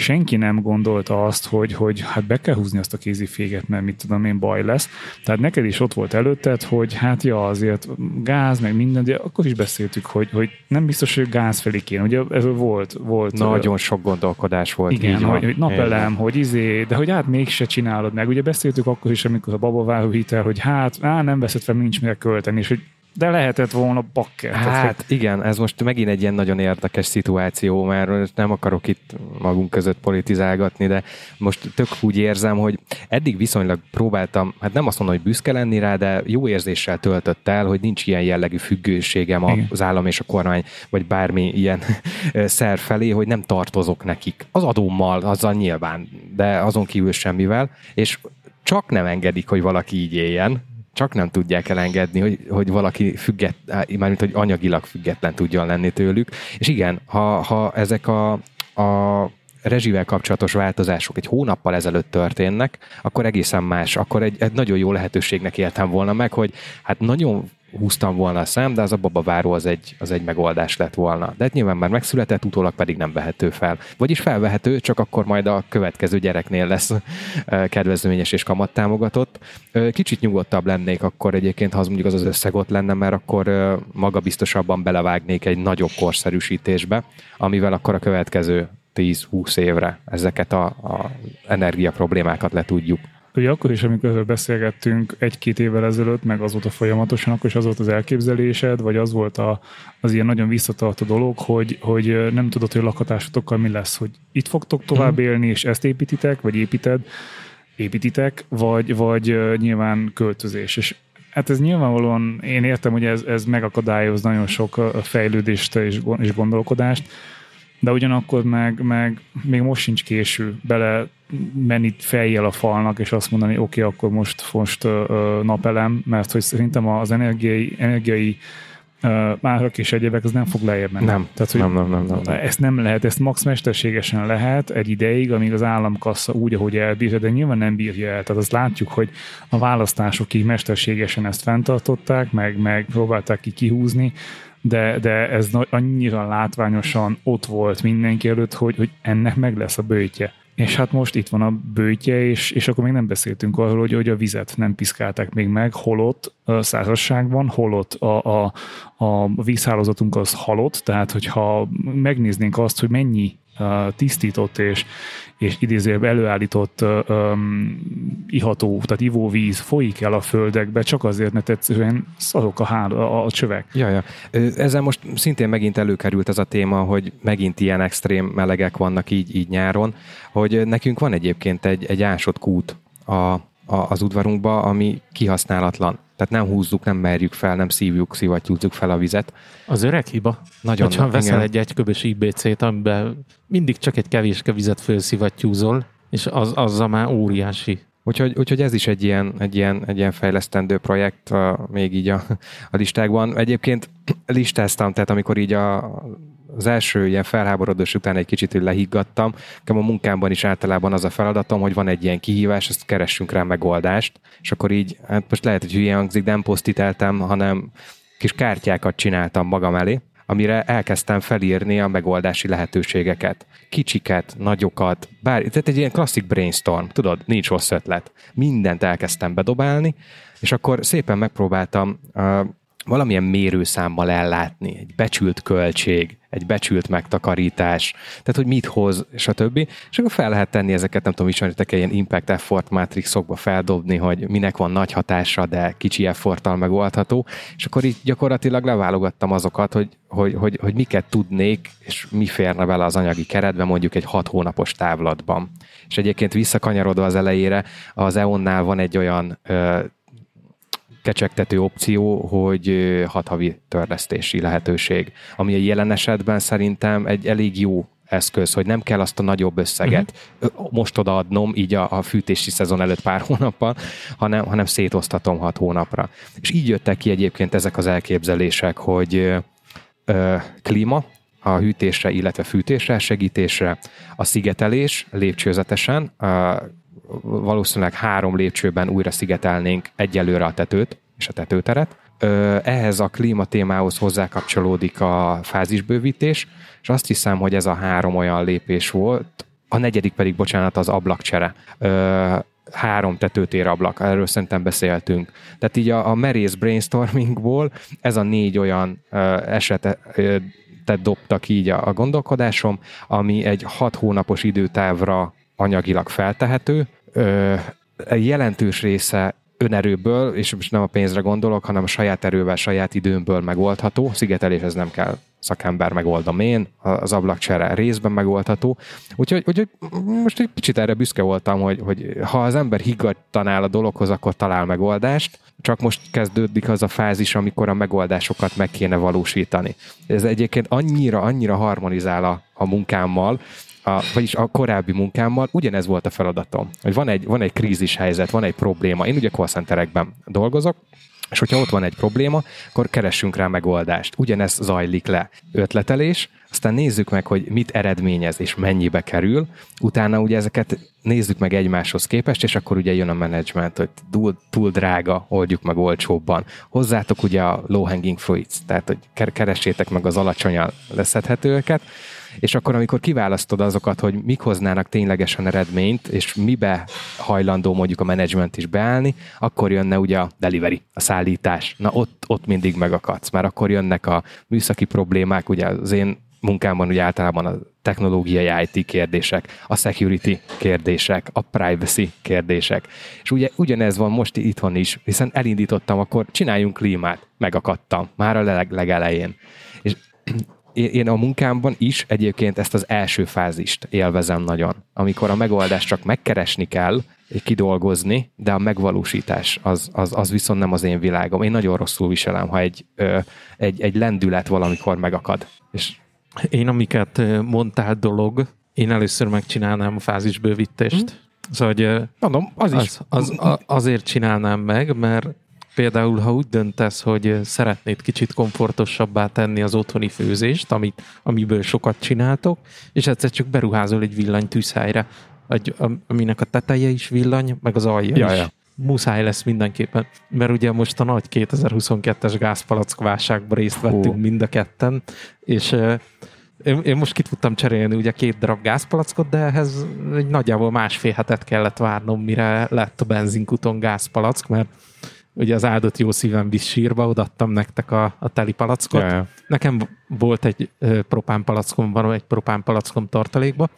[SPEAKER 2] senki nem gondolta azt, hogy, hogy hát be kell húzni azt a kéziféget, mert mit tudom én, baj lesz. Tehát neked is ott volt előtted, hogy hát ja, azért gáz, meg minden, de akkor is beszéltük, hogy, hogy nem biztos, hogy gáz felé kéne. Ugye ez volt, volt.
[SPEAKER 3] Nagyon sok gondolkodás volt.
[SPEAKER 2] Igen, hogy, hogy napelem, hogy izé, de hogy hát mégse csinálod meg. Ugye beszéltük akkor is, amikor a babaváró hitel, hogy hát á, nem veszed fel, nincs mire költeni, és hogy de lehetett volna bakker.
[SPEAKER 3] Hát igen, ez most megint egy ilyen nagyon érdekes szituáció, mert nem akarok itt magunk között politizálgatni, de most tök úgy érzem, hogy eddig viszonylag próbáltam, hát nem azt mondom, hogy büszke lenni rá, de jó érzéssel töltött el, hogy nincs ilyen jellegű függőségem igen. az állam és a kormány, vagy bármi ilyen szer felé, hogy nem tartozok nekik. Az adómmal, azzal nyilván, de azon kívül semmivel, és csak nem engedik, hogy valaki így éljen, csak nem tudják elengedni, hogy, hogy valaki függet, mármint hogy anyagilag független tudjon lenni tőlük. És igen, ha, ha ezek a, a rezsivel kapcsolatos változások egy hónappal ezelőtt történnek, akkor egészen más, akkor egy, egy nagyon jó lehetőségnek éltem volna meg, hogy hát nagyon húztam volna a szem, de az a babaváró az egy, az egy megoldás lett volna. De hát nyilván már megszületett, utólag pedig nem vehető fel. Vagyis felvehető, csak akkor majd a következő gyereknél lesz kedvezményes és kamattámogatott. Kicsit nyugodtabb lennék akkor egyébként, ha az mondjuk az az összeg ott lenne, mert akkor magabiztosabban belevágnék egy nagyobb korszerűsítésbe, amivel akkor a következő 10-20 évre ezeket a, a energia problémákat le tudjuk
[SPEAKER 2] Ugye akkor is, amikor beszélgettünk egy-két évvel ezelőtt, meg azóta folyamatosan, akkor is az volt az elképzelésed, vagy az volt a, az ilyen nagyon visszatartó dolog, hogy, hogy nem tudod, hogy a lakhatásotokkal mi lesz, hogy itt fogtok tovább mhm. élni, és ezt építitek, vagy építed, építitek, vagy, vagy nyilván költözés. És Hát ez nyilvánvalóan, én értem, hogy ez, ez megakadályoz nagyon sok fejlődést és, és gondolkodást, de ugyanakkor meg, meg még most sincs késő bele menni fejjel a falnak, és azt mondani, oké, okay, akkor most, most uh, napelem, mert hogy szerintem az energiai, energiai uh, árak és egyébek az nem fog lejjebb menni.
[SPEAKER 3] Nem,
[SPEAKER 2] Tehát,
[SPEAKER 3] hogy nem, nem, nem, nem, nem.
[SPEAKER 2] Ezt nem lehet, ezt max mesterségesen lehet egy ideig, amíg az államkassa úgy, ahogy elbírja, de nyilván nem bírja el. Tehát azt látjuk, hogy a választásokig mesterségesen ezt fenntartották, meg, meg próbálták ki kihúzni, de, de ez annyira látványosan ott volt mindenki előtt, hogy, hogy ennek meg lesz a bőtje. És hát most itt van a bőtje, és, és akkor még nem beszéltünk arról, hogy, hogy a vizet nem piszkálták még meg, holott a százasságban, holott a, a, a vízhálózatunk az halott, tehát hogyha megnéznénk azt, hogy mennyi tisztított és, és idézőbb előállított um, iható, tehát ivóvíz folyik el a földekbe, csak azért, mert egyszerűen szarok a, hál, a, a csövek.
[SPEAKER 3] Ja, ja. Ezzel most szintén megint előkerült ez a téma, hogy megint ilyen extrém melegek vannak így, így nyáron, hogy nekünk van egyébként egy, egy ásott kút a, a, az udvarunkba, ami kihasználatlan. Tehát nem húzzuk, nem merjük fel, nem szívjuk, szivattyúzzuk fel a vizet.
[SPEAKER 1] Az öreg hiba. Nagyon. Hogyha veszel igen. egy egyköbös IBC-t, amiben mindig csak egy kevés vizet felszivattyúzol, és az, azzal már óriási.
[SPEAKER 3] Úgyhogy, úgyhogy ez is egy ilyen, egy ilyen, egy ilyen fejlesztendő projekt a, még így a, a listákban. Egyébként listáztam, tehát amikor így a, az első ilyen felháborodás után egy kicsit lehiggadtam. Nekem a munkámban is általában az a feladatom, hogy van egy ilyen kihívás, ezt keressünk rá megoldást, és akkor így, hát most lehet, hogy hülye hangzik, nem posztiteltem, hanem kis kártyákat csináltam magam elé, amire elkezdtem felírni a megoldási lehetőségeket. Kicsiket, nagyokat, bár, tehát egy ilyen klasszik brainstorm, tudod, nincs rossz ötlet. Mindent elkezdtem bedobálni, és akkor szépen megpróbáltam uh, valamilyen mérőszámmal ellátni, egy becsült költség, egy becsült megtakarítás, tehát hogy mit hoz, stb. És akkor fel lehet tenni ezeket, nem tudom, ismeritek ilyen impact effort matrixokba feldobni, hogy minek van nagy hatása, de kicsi efforttal megoldható, és akkor így gyakorlatilag leválogattam azokat, hogy, hogy, hogy, hogy miket tudnék, és mi férne bele az anyagi keretbe, mondjuk egy hat hónapos távlatban. És egyébként visszakanyarodva az elejére, az EON-nál van egy olyan ö, kecsegtető opció, hogy hat havi törlesztési lehetőség, ami a jelen esetben szerintem egy elég jó eszköz, hogy nem kell azt a nagyobb összeget uh-huh. most odaadnom így a, a fűtési szezon előtt pár hónappal, hanem, hanem szétosztatom hat hónapra. És így jöttek ki egyébként ezek az elképzelések, hogy ö, klíma, a hűtésre, illetve fűtésre, segítésre, a szigetelés lépcsőzetesen, valószínűleg három lépcsőben újra szigetelnénk egyelőre a tetőt és a tetőteret. Ehhez a klíma témához hozzákapcsolódik a fázisbővítés, és azt hiszem, hogy ez a három olyan lépés volt, a negyedik pedig, bocsánat, az ablakcsere három tetőtér ablak, erről szerintem beszéltünk. Tehát így a, a merész brainstormingból ez a négy olyan esetet dobtak így a, a gondolkodásom, ami egy hat hónapos időtávra anyagilag feltehető. Ö, jelentős része önerőből, és most nem a pénzre gondolok, hanem a saját erővel, saját időmből megoldható. Szigeteléshez nem kell szakember megoldom én, az ablakcsere részben megoldható. Úgyhogy, úgyhogy most egy kicsit erre büszke voltam, hogy, hogy ha az ember higgadtan áll a dologhoz, akkor talál megoldást, csak most kezdődik az a fázis, amikor a megoldásokat meg kéne valósítani. Ez egyébként annyira, annyira harmonizál a, a munkámmal, a, vagyis a korábbi munkámmal ugyanez volt a feladatom, hogy van egy, van egy krízis helyzet, van egy probléma. Én ugye call centerekben dolgozok, és hogyha ott van egy probléma, akkor keressünk rá megoldást. Ugyanez zajlik le. Ötletelés, aztán nézzük meg, hogy mit eredményez és mennyibe kerül, utána ugye ezeket nézzük meg egymáshoz képest, és akkor ugye jön a menedzsment, hogy túl, túl drága, oldjuk meg olcsóbban. Hozzátok ugye a low hanging fruits, tehát hogy keressétek meg az alacsonyan leszedhetőeket, és akkor, amikor kiválasztod azokat, hogy mik hoznának ténylegesen eredményt, és mibe hajlandó mondjuk a menedzsment is beállni, akkor jönne ugye a delivery, a szállítás. Na ott, ott mindig megakadsz, mert akkor jönnek a műszaki problémák, ugye az én munkámban ugye általában a technológiai IT kérdések, a security kérdések, a privacy kérdések. És ugye ugyanez van most itthon is, hiszen elindítottam, akkor csináljunk klímát, megakadtam, már a leg, legelején. És én a munkámban is egyébként ezt az első fázist élvezem nagyon, amikor a megoldást csak megkeresni kell, kidolgozni, de a megvalósítás az, az, az viszont nem az én világom. Én nagyon rosszul viselem, ha egy, egy, egy lendület valamikor megakad. És
[SPEAKER 1] én, amiket mondtál dolog, én először megcsinálnám a fázisbővítést. Hmm. Szóval, hogy
[SPEAKER 3] Mondom, az, az, is.
[SPEAKER 1] Az, az, azért csinálnám meg, mert például, ha úgy döntesz, hogy szeretnéd kicsit komfortosabbá tenni az otthoni főzést, amit, amiből sokat csináltok, és egyszer csak beruházol egy villany tűzhelyre, egy, aminek a teteje is villany, meg az alja ja, is. Ja. Muszáj lesz mindenképpen, mert ugye most a nagy 2022-es gázpalack válságban részt vettünk Hú. mind a ketten, és én, én most ki tudtam cserélni ugye két darab gázpalackot, de ehhez egy nagyjából másfél hetet kellett várnom, mire lett a benzinkuton gázpalack, mert ugye az áldott jó szívem visz sírba, odaadtam nektek a, a teli palackot. Ja. Nekem volt egy propán palackom, van egy propán palackom tartalékba,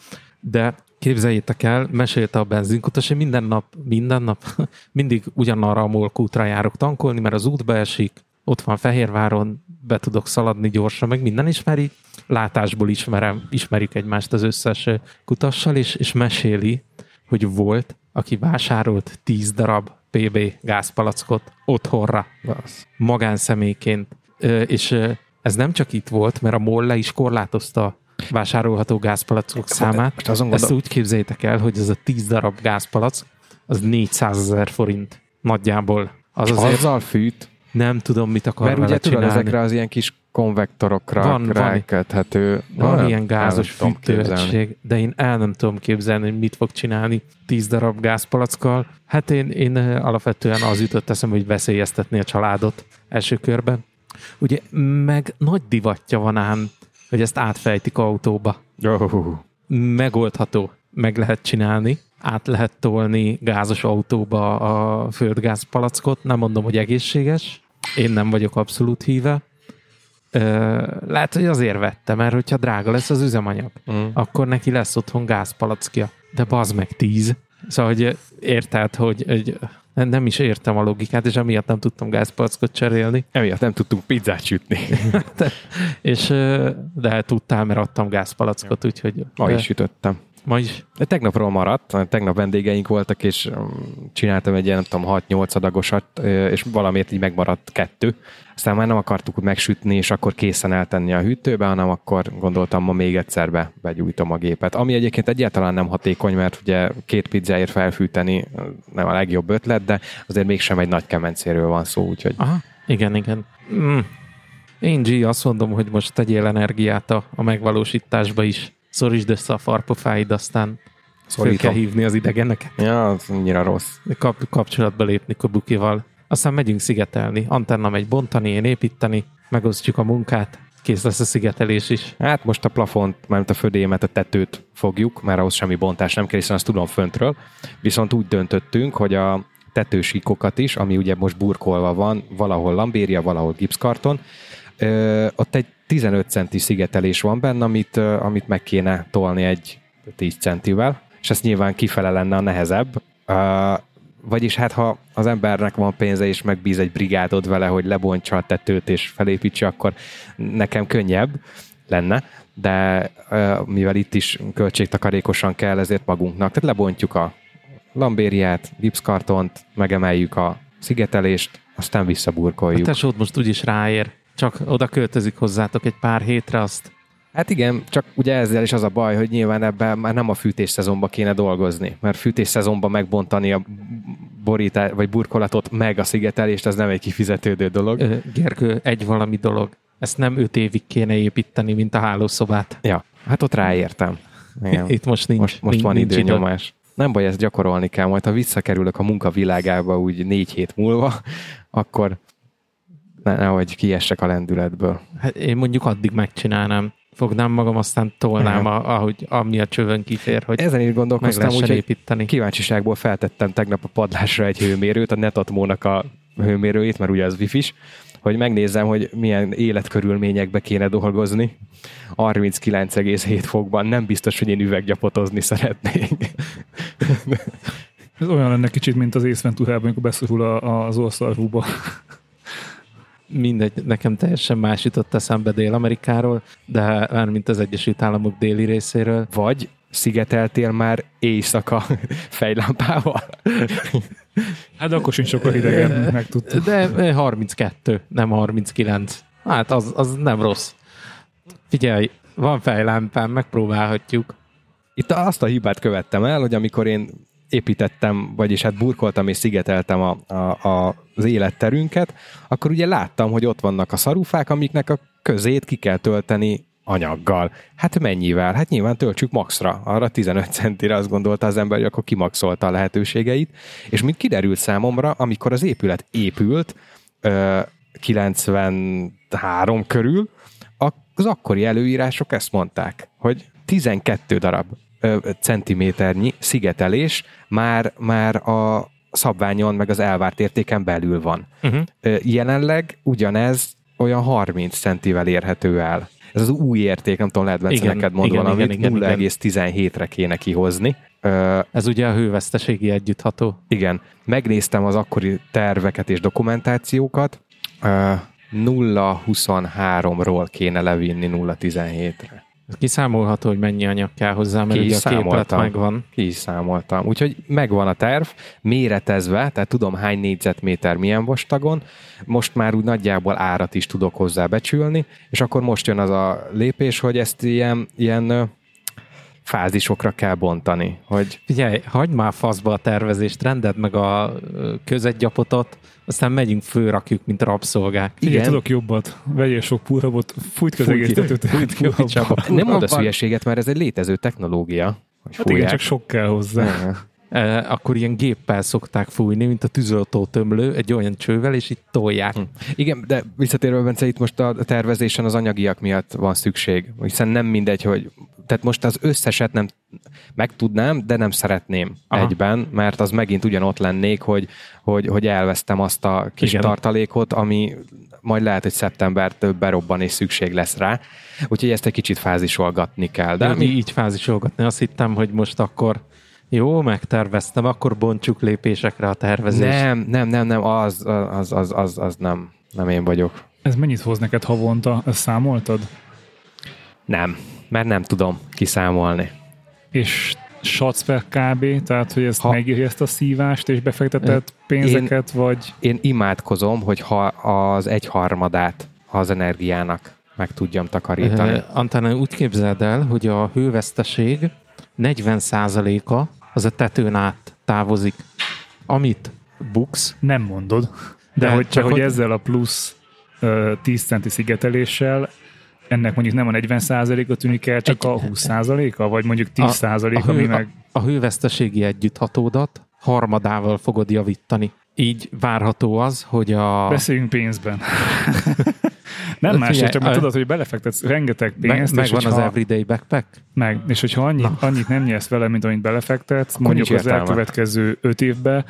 [SPEAKER 1] de képzeljétek el, mesélte a benzinkutas, hogy minden nap, minden nap mindig ugyanarra a molkútra járok tankolni, mert az út beesik, ott van Fehérváron, be tudok szaladni gyorsan, meg minden ismeri, látásból ismerem, ismerik egymást az összes kutassal, és, és meséli, hogy volt, aki vásárolt 10 darab PB gázpalackot otthonra, magánszemélyként. És ez nem csak itt volt, mert a MOL le is korlátozta vásárolható gázpalackok számát. Most azon Ezt úgy képzeljétek el, hogy ez a 10 darab gázpalack, az 400 ezer forint nagyjából.
[SPEAKER 3] Az azért Azzal fűt?
[SPEAKER 1] Nem tudom, mit akar
[SPEAKER 3] Mert ugye tudod, ezekre az ilyen kis konvektorokra van, ráköthető.
[SPEAKER 1] Van, van ilyen gázos fűtőegység, de én el nem tudom képzelni, hogy mit fog csinálni 10 darab gázpalackkal. Hát én, én alapvetően az jutott eszem, hogy veszélyeztetni a családot első körben. Ugye meg nagy divatja van ám, hogy ezt átfejtik autóba.
[SPEAKER 3] Oh.
[SPEAKER 1] Megoldható, meg lehet csinálni, át lehet tolni gázos autóba a földgázpalackot. Nem mondom, hogy egészséges, én nem vagyok abszolút híve, lehet, hogy azért vette, mert hogyha drága lesz az üzemanyag, mm. akkor neki lesz otthon gázpalackja. De bazd meg tíz. Szóval, hogy érted, hogy, hogy nem is értem a logikát, és emiatt nem tudtam gázpalackot cserélni.
[SPEAKER 3] Emiatt nem tudtunk pizzát sütni.
[SPEAKER 1] de, és, de tudtál, mert adtam gázpalackot, úgyhogy...
[SPEAKER 3] Ma is sütöttem.
[SPEAKER 1] Ma is.
[SPEAKER 3] De tegnapról maradt, mert tegnap vendégeink voltak, és um, csináltam egy ilyen, nem tudom, 6-8 adagosat, és valamiért így megmaradt kettő. Aztán már nem akartuk megsütni, és akkor készen eltenni a hűtőbe, hanem akkor gondoltam, ma még egyszer be, begyújtom a gépet. Ami egyébként egyáltalán nem hatékony, mert ugye két pizzáért felfűteni nem a legjobb ötlet, de azért mégsem egy nagy kemencéről van szó, úgyhogy
[SPEAKER 1] Aha, igen, igen. Mm. Én G azt mondom, hogy most tegyél energiát a, a megvalósításba is. Szorítsd össze a farpofáid, aztán fel
[SPEAKER 3] Szorítom.
[SPEAKER 1] kell hívni az idegeneket.
[SPEAKER 3] ja, az annyira rossz.
[SPEAKER 1] Kap, kapcsolatba lépni Kobukival. Aztán megyünk szigetelni. Antenna megy bontani, én építeni, megosztjuk a munkát, kész lesz a szigetelés is.
[SPEAKER 3] Hát most a plafont, mármint a födémet, a tetőt fogjuk, mert ahhoz semmi bontás nem kell, hiszen azt tudom föntről. Viszont úgy döntöttünk, hogy a tetősíkokat is, ami ugye most burkolva van, valahol lambéria, valahol gipszkarton, ö, ott egy 15 centi szigetelés van benne, amit, amit meg kéne tolni egy 10 centivel, és ez nyilván kifele lenne a nehezebb. Vagyis hát, ha az embernek van pénze és megbíz egy brigádod vele, hogy lebontsa a tetőt és felépítse, akkor nekem könnyebb lenne, de mivel itt is költségtakarékosan kell, ezért magunknak. Tehát lebontjuk a lambériát, gipszkartont, megemeljük a szigetelést, aztán
[SPEAKER 1] A
[SPEAKER 3] visszaburkoljuk.
[SPEAKER 1] tesód most úgyis ráér. Csak oda költözik hozzátok egy pár hétre, azt
[SPEAKER 3] Hát igen, csak ugye ezzel is az a baj, hogy nyilván ebben már nem a fűtés szezonban kéne dolgozni, mert fűtés szezonban megbontani a borítás, vagy burkolatot meg a szigetelést, az nem egy kifizetődő dolog.
[SPEAKER 1] Ö, Gergő, egy valami dolog. Ezt nem öt évig kéne építeni, mint a hálószobát.
[SPEAKER 3] Ja, hát ott ráértem. Igen.
[SPEAKER 1] Itt most nincs.
[SPEAKER 3] Most, most
[SPEAKER 1] nincs,
[SPEAKER 3] van
[SPEAKER 1] nincs idő.
[SPEAKER 3] időnyomás. Nem baj, ezt gyakorolni kell, majd ha visszakerülök a munkavilágába úgy négy hét múlva, akkor ne, nehogy kiessek a lendületből.
[SPEAKER 1] Hát én mondjuk addig megcsinálnám. Fognám magam, aztán tolnám, a, ahogy, ami a csövön kifér, hogy
[SPEAKER 3] Ezen is gondolkoztam, úgyhogy
[SPEAKER 1] építeni.
[SPEAKER 3] kíváncsiságból feltettem tegnap a padlásra egy hőmérőt, a Netatmónak a hőmérőjét, mert ugye az wifi hogy megnézzem, hogy milyen életkörülményekbe kéne dolgozni. 39,7 fokban nem biztos, hogy én üveggyapotozni szeretnék.
[SPEAKER 2] Ez olyan lenne kicsit, mint az Ace Venturában, amikor beszorul a, az orszarvúba.
[SPEAKER 1] Mindegy, nekem teljesen más jutott eszembe Dél-Amerikáról, de már mint az Egyesült Államok déli részéről.
[SPEAKER 3] Vagy szigeteltél már éjszaka fejlámpával?
[SPEAKER 2] Hát akkor sincs sokkal hidegebb, megtudtuk.
[SPEAKER 1] De 32, nem 39. Hát az, az nem rossz. Figyelj, van fejlámpám, megpróbálhatjuk.
[SPEAKER 3] Itt azt a hibát követtem el, hogy amikor én építettem, vagyis hát burkoltam és szigeteltem a, a, a, az életterünket, akkor ugye láttam, hogy ott vannak a szarufák, amiknek a közét ki kell tölteni anyaggal. Hát mennyivel? Hát nyilván töltsük maxra. Arra 15 centire azt gondolta az ember, hogy akkor kimaxolta a lehetőségeit. És mint kiderült számomra, amikor az épület épült, ö, 93 körül, az akkori előírások ezt mondták, hogy 12 darab centiméternyi szigetelés már, már a szabványon, meg az elvárt értéken belül van.
[SPEAKER 1] Uh-huh.
[SPEAKER 3] Jelenleg ugyanez olyan 30 centivel érhető el. Ez az új érték, nem tudom, lehet Bence
[SPEAKER 1] Igen,
[SPEAKER 3] neked mond
[SPEAKER 1] igen,
[SPEAKER 3] valamit,
[SPEAKER 1] igen, igen, igen.
[SPEAKER 3] 0,17-re kéne kihozni.
[SPEAKER 1] Ez ugye a hőveszteségi együttható.
[SPEAKER 3] igen, megnéztem az akkori terveket és dokumentációkat, Ö, 0,23-ról kéne levinni 0,17-re.
[SPEAKER 1] Kiszámolható, hogy mennyi anyag kell hozzá, mert ugye a képlet megvan.
[SPEAKER 3] Ki is számoltam. Úgyhogy megvan a terv, méretezve, tehát tudom hány négyzetméter milyen vastagon, most már úgy nagyjából árat is tudok hozzá becsülni, és akkor most jön az a lépés, hogy ezt ilyen, ilyen fázisokra kell bontani, hogy
[SPEAKER 1] Figyelj, hagyd már faszba a tervezést, rendeld meg a közegyapotot, aztán megyünk, fölrakjuk, mint rabszolgák.
[SPEAKER 2] Igen,
[SPEAKER 3] Igen.
[SPEAKER 2] tudok jobbat. Vegyél sok purhabot, fújt ki az egész tetőt.
[SPEAKER 3] nem mondasz hülyeséget, mert ez egy létező technológia. Hogy
[SPEAKER 2] Hát igen,
[SPEAKER 3] fújják.
[SPEAKER 2] csak sok kell hozzá.
[SPEAKER 1] E, akkor ilyen géppel szokták fújni, mint a tűzoltó tömlő, egy olyan csővel, és itt tolják.
[SPEAKER 3] Hm. Igen, de visszatérve, Bence, itt most a tervezésen az anyagiak miatt van szükség. Hiszen nem mindegy, hogy tehát most az összeset nem megtudnám, de nem szeretném
[SPEAKER 1] Aha.
[SPEAKER 3] Egyben, mert az megint ugyanott lennék, hogy, hogy, hogy elvesztem azt a kis.
[SPEAKER 1] Igen.
[SPEAKER 3] tartalékot, ami majd lehet, hogy szeptembertől berobban és szükség lesz rá. Úgyhogy ezt egy kicsit fázisolgatni kell.
[SPEAKER 1] De
[SPEAKER 3] De
[SPEAKER 1] mi így fázisolgatni, azt hittem, hogy most akkor jó, megterveztem, akkor bontsuk lépésekre a tervezést.
[SPEAKER 3] nem, nem, nem, nem, az, az, az, az, az nem, nem én vagyok.
[SPEAKER 2] Ez mennyit hoz neked havonta? Ezt számoltad?
[SPEAKER 3] Nem, mert nem tudom kiszámolni.
[SPEAKER 2] És satsz per kb, tehát hogy ezt
[SPEAKER 3] Ha-
[SPEAKER 2] megéri ezt a szívást és befektetett pénzeket, vagy
[SPEAKER 3] Én imádkozom, hogy ha az egyharmadát az energiának meg tudjam takarítani.
[SPEAKER 1] Ö, Antán, úgy képzeld el, hogy a hőveszteség 40%-a az a tetőn át távozik. Amit buksz,
[SPEAKER 2] nem mondod. De,
[SPEAKER 1] De
[SPEAKER 2] hogy,
[SPEAKER 1] csak
[SPEAKER 2] hogy
[SPEAKER 1] hogy-
[SPEAKER 2] ezzel a plusz ö, 10 centi szigeteléssel ennek mondjuk nem a 40%-a tűnik el, csak
[SPEAKER 1] Egy-
[SPEAKER 2] a 20%-a, vagy mondjuk 10%,
[SPEAKER 1] a,
[SPEAKER 2] ami
[SPEAKER 1] hő,
[SPEAKER 2] meg...
[SPEAKER 1] a, a hőveszteségi együtthatódat harmadával fogod javítani. Így várható az, hogy a...
[SPEAKER 2] Beszéljünk pénzben. nem
[SPEAKER 1] De
[SPEAKER 2] más,
[SPEAKER 1] figyelj,
[SPEAKER 2] csak mert tudod, hogy belefektetsz rengeteg
[SPEAKER 1] meg,
[SPEAKER 2] pénzt, és
[SPEAKER 1] megvan az everyday backpack?
[SPEAKER 2] meg, és hogyha annyit,
[SPEAKER 1] Na.
[SPEAKER 2] annyit nem nyersz vele, mint amit belefektetsz,
[SPEAKER 3] Akkor
[SPEAKER 2] mondjuk az elkövetkező 5 évben,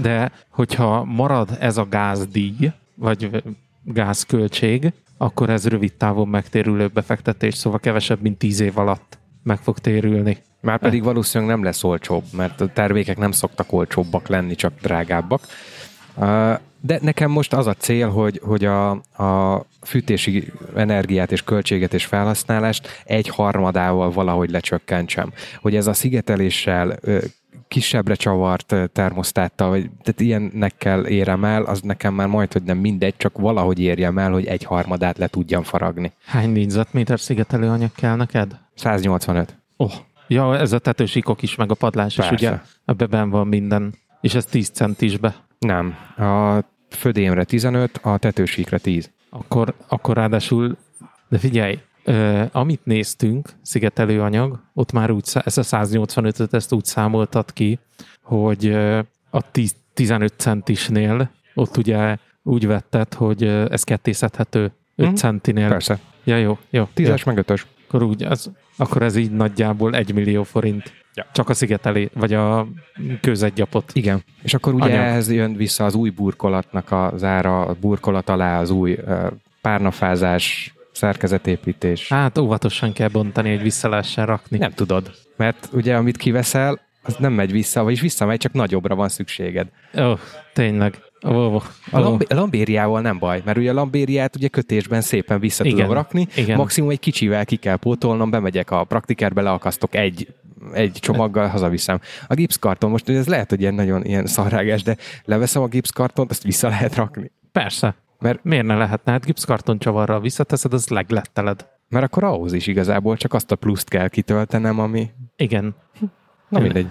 [SPEAKER 1] De hogyha marad ez a gázdíj, vagy gázköltség, akkor ez rövid távon megtérülő befektetés, szóval kevesebb, mint 10 év alatt meg fog térülni.
[SPEAKER 3] Már pedig valószínűleg nem lesz olcsóbb, mert a termékek nem szoktak olcsóbbak lenni, csak drágábbak. De nekem most az a cél, hogy, hogy a, a fűtési energiát és költséget és felhasználást egy harmadával valahogy lecsökkentsem. Hogy ez a szigeteléssel kisebbre csavart termosztáttal, vagy tehát ilyennekkel érem el, az nekem már majd, hogy nem mindegy, csak valahogy érjem el, hogy egy harmadát le tudjam faragni.
[SPEAKER 1] Hány négyzetméter szigetelő anyag kell neked?
[SPEAKER 3] 185.
[SPEAKER 1] Oh, ja, ez a tetősíkok is, meg a padlás is,
[SPEAKER 3] Persze.
[SPEAKER 1] ugye? Ebben van minden. És ez 10 centisbe.
[SPEAKER 3] Nem. A födémre 15, a tetősíkre 10.
[SPEAKER 1] Akkor, akkor ráadásul, de figyelj, ö, amit néztünk, szigetelő anyag, ott már úgy, szá- ez a 185-öt, ezt úgy számoltat ki, hogy ö, a 10, 15 centisnél ott ugye úgy vetted, hogy ez kettészedhető 5
[SPEAKER 3] Mhm.
[SPEAKER 1] centinél.
[SPEAKER 3] Persze.
[SPEAKER 1] Ja, jó, jó.
[SPEAKER 3] Tízes meg ötös.
[SPEAKER 1] Akkor, úgy, az, akkor ez így nagyjából 1 millió forint.
[SPEAKER 3] Ja.
[SPEAKER 1] Csak a szigetelé, vagy a közegyapot.
[SPEAKER 3] Igen. És akkor ugye
[SPEAKER 1] Anyag.
[SPEAKER 3] ehhez jön vissza az új burkolatnak az ára, a burkolat alá az új párnafázás, szerkezetépítés.
[SPEAKER 1] Hát óvatosan kell bontani, hogy vissza lehessen rakni.
[SPEAKER 3] Nem tudod. Mert ugye amit kiveszel, az nem megy vissza, vagyis visszamegy, csak nagyobbra van szükséged.
[SPEAKER 1] Ó, oh, tényleg. Oh,
[SPEAKER 3] A, lamb- a lambériával nem baj, mert ugye a lambériát ugye kötésben szépen vissza
[SPEAKER 1] Igen,
[SPEAKER 3] tudom rakni,
[SPEAKER 1] igen.
[SPEAKER 3] maximum egy kicsivel ki kell pótolnom, bemegyek a praktikerbe, leakasztok egy, egy csomaggal, hazaviszem. A gipszkarton, most ez lehet, hogy ilyen nagyon ilyen szarrágás, de leveszem a gipszkartont, azt vissza lehet rakni.
[SPEAKER 1] Persze.
[SPEAKER 3] Mert,
[SPEAKER 1] Miért ne lehetne? Hát gipszkarton csavarral visszateszed, az legletteled.
[SPEAKER 3] mert akkor ahhoz is igazából csak azt a pluszt kell kitöltenem, ami...
[SPEAKER 1] Igen.
[SPEAKER 3] Na mindegy.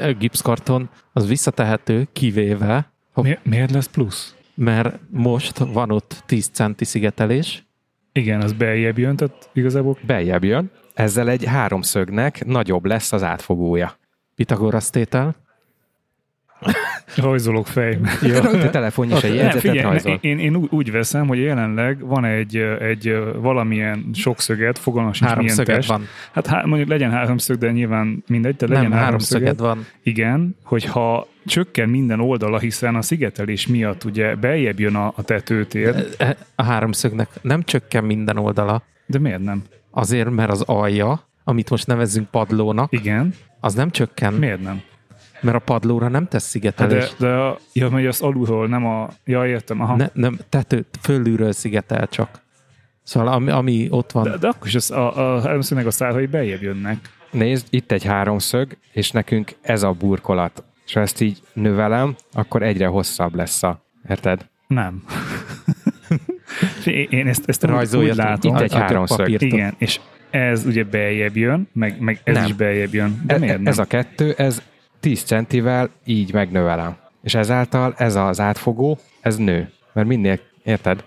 [SPEAKER 1] A Gipszkarton az visszatehető, kivéve,
[SPEAKER 2] Mi, miért lesz plusz?
[SPEAKER 1] mert most van ott 10 centi szigetelés,
[SPEAKER 2] Igen, az beljebb jön, tehát igazából
[SPEAKER 3] Beljebb jön, ezzel egy háromszögnek nagyobb lesz az átfogója.
[SPEAKER 1] Pitagorasz tétel.
[SPEAKER 2] rajzolok fej.
[SPEAKER 3] Rögtön telefonja is egy
[SPEAKER 2] Nem,
[SPEAKER 3] jegyzetet
[SPEAKER 2] figyelj,
[SPEAKER 3] rajzol.
[SPEAKER 2] én, én úgy- veszem, hogy jelenleg van egy, egy valamilyen sokszöget, fogalmas nincs milyen test.
[SPEAKER 1] van.
[SPEAKER 2] Hát há, mondjuk legyen háromszög, de nyilván mindegy, de legyen
[SPEAKER 1] Nem,
[SPEAKER 2] háromszöged.
[SPEAKER 1] háromszöged van.
[SPEAKER 2] Igen, hogyha csökken minden oldala, hiszen a szigetelés miatt ugye beljebb jön a, a tetőtér,
[SPEAKER 1] E- A háromszögnek nem csökken minden oldala,
[SPEAKER 2] de miért nem?
[SPEAKER 1] azért, mert az alja, amit most nevezzünk padlónak,
[SPEAKER 2] Igen,
[SPEAKER 1] az nem csökken,
[SPEAKER 2] miért nem?
[SPEAKER 1] Mert a padlóra nem tesz
[SPEAKER 2] Hát
[SPEAKER 1] szigetelés.
[SPEAKER 2] de, de a, ja, megy az alulról, nem a... Ja, értem, aha.
[SPEAKER 1] Ne, nem, tető, fölülről szigetel csak. Szóval ami, ami ott van,
[SPEAKER 2] De, de akkor is az, a, a háromszögnek a szárhai beljebb jönnek.
[SPEAKER 3] Nézd, itt egy háromszög, és nekünk ez a burkolat. És ha ezt így növelem, akkor egyre hosszabb lesz a... Érted?
[SPEAKER 2] Nem. én, ezt, ezt
[SPEAKER 1] rajzoljatok
[SPEAKER 2] látom.
[SPEAKER 3] Itt egy háromszög.
[SPEAKER 2] Igen, és ez ugye beljebb jön, meg, meg ez
[SPEAKER 3] Nem.
[SPEAKER 2] is beljebb jön. De
[SPEAKER 3] E-
[SPEAKER 2] miért nem?
[SPEAKER 3] ez a kettő, ez 10 centivel így megnövelem. És ezáltal ez az átfogó, ez nő. Mert minél, érted?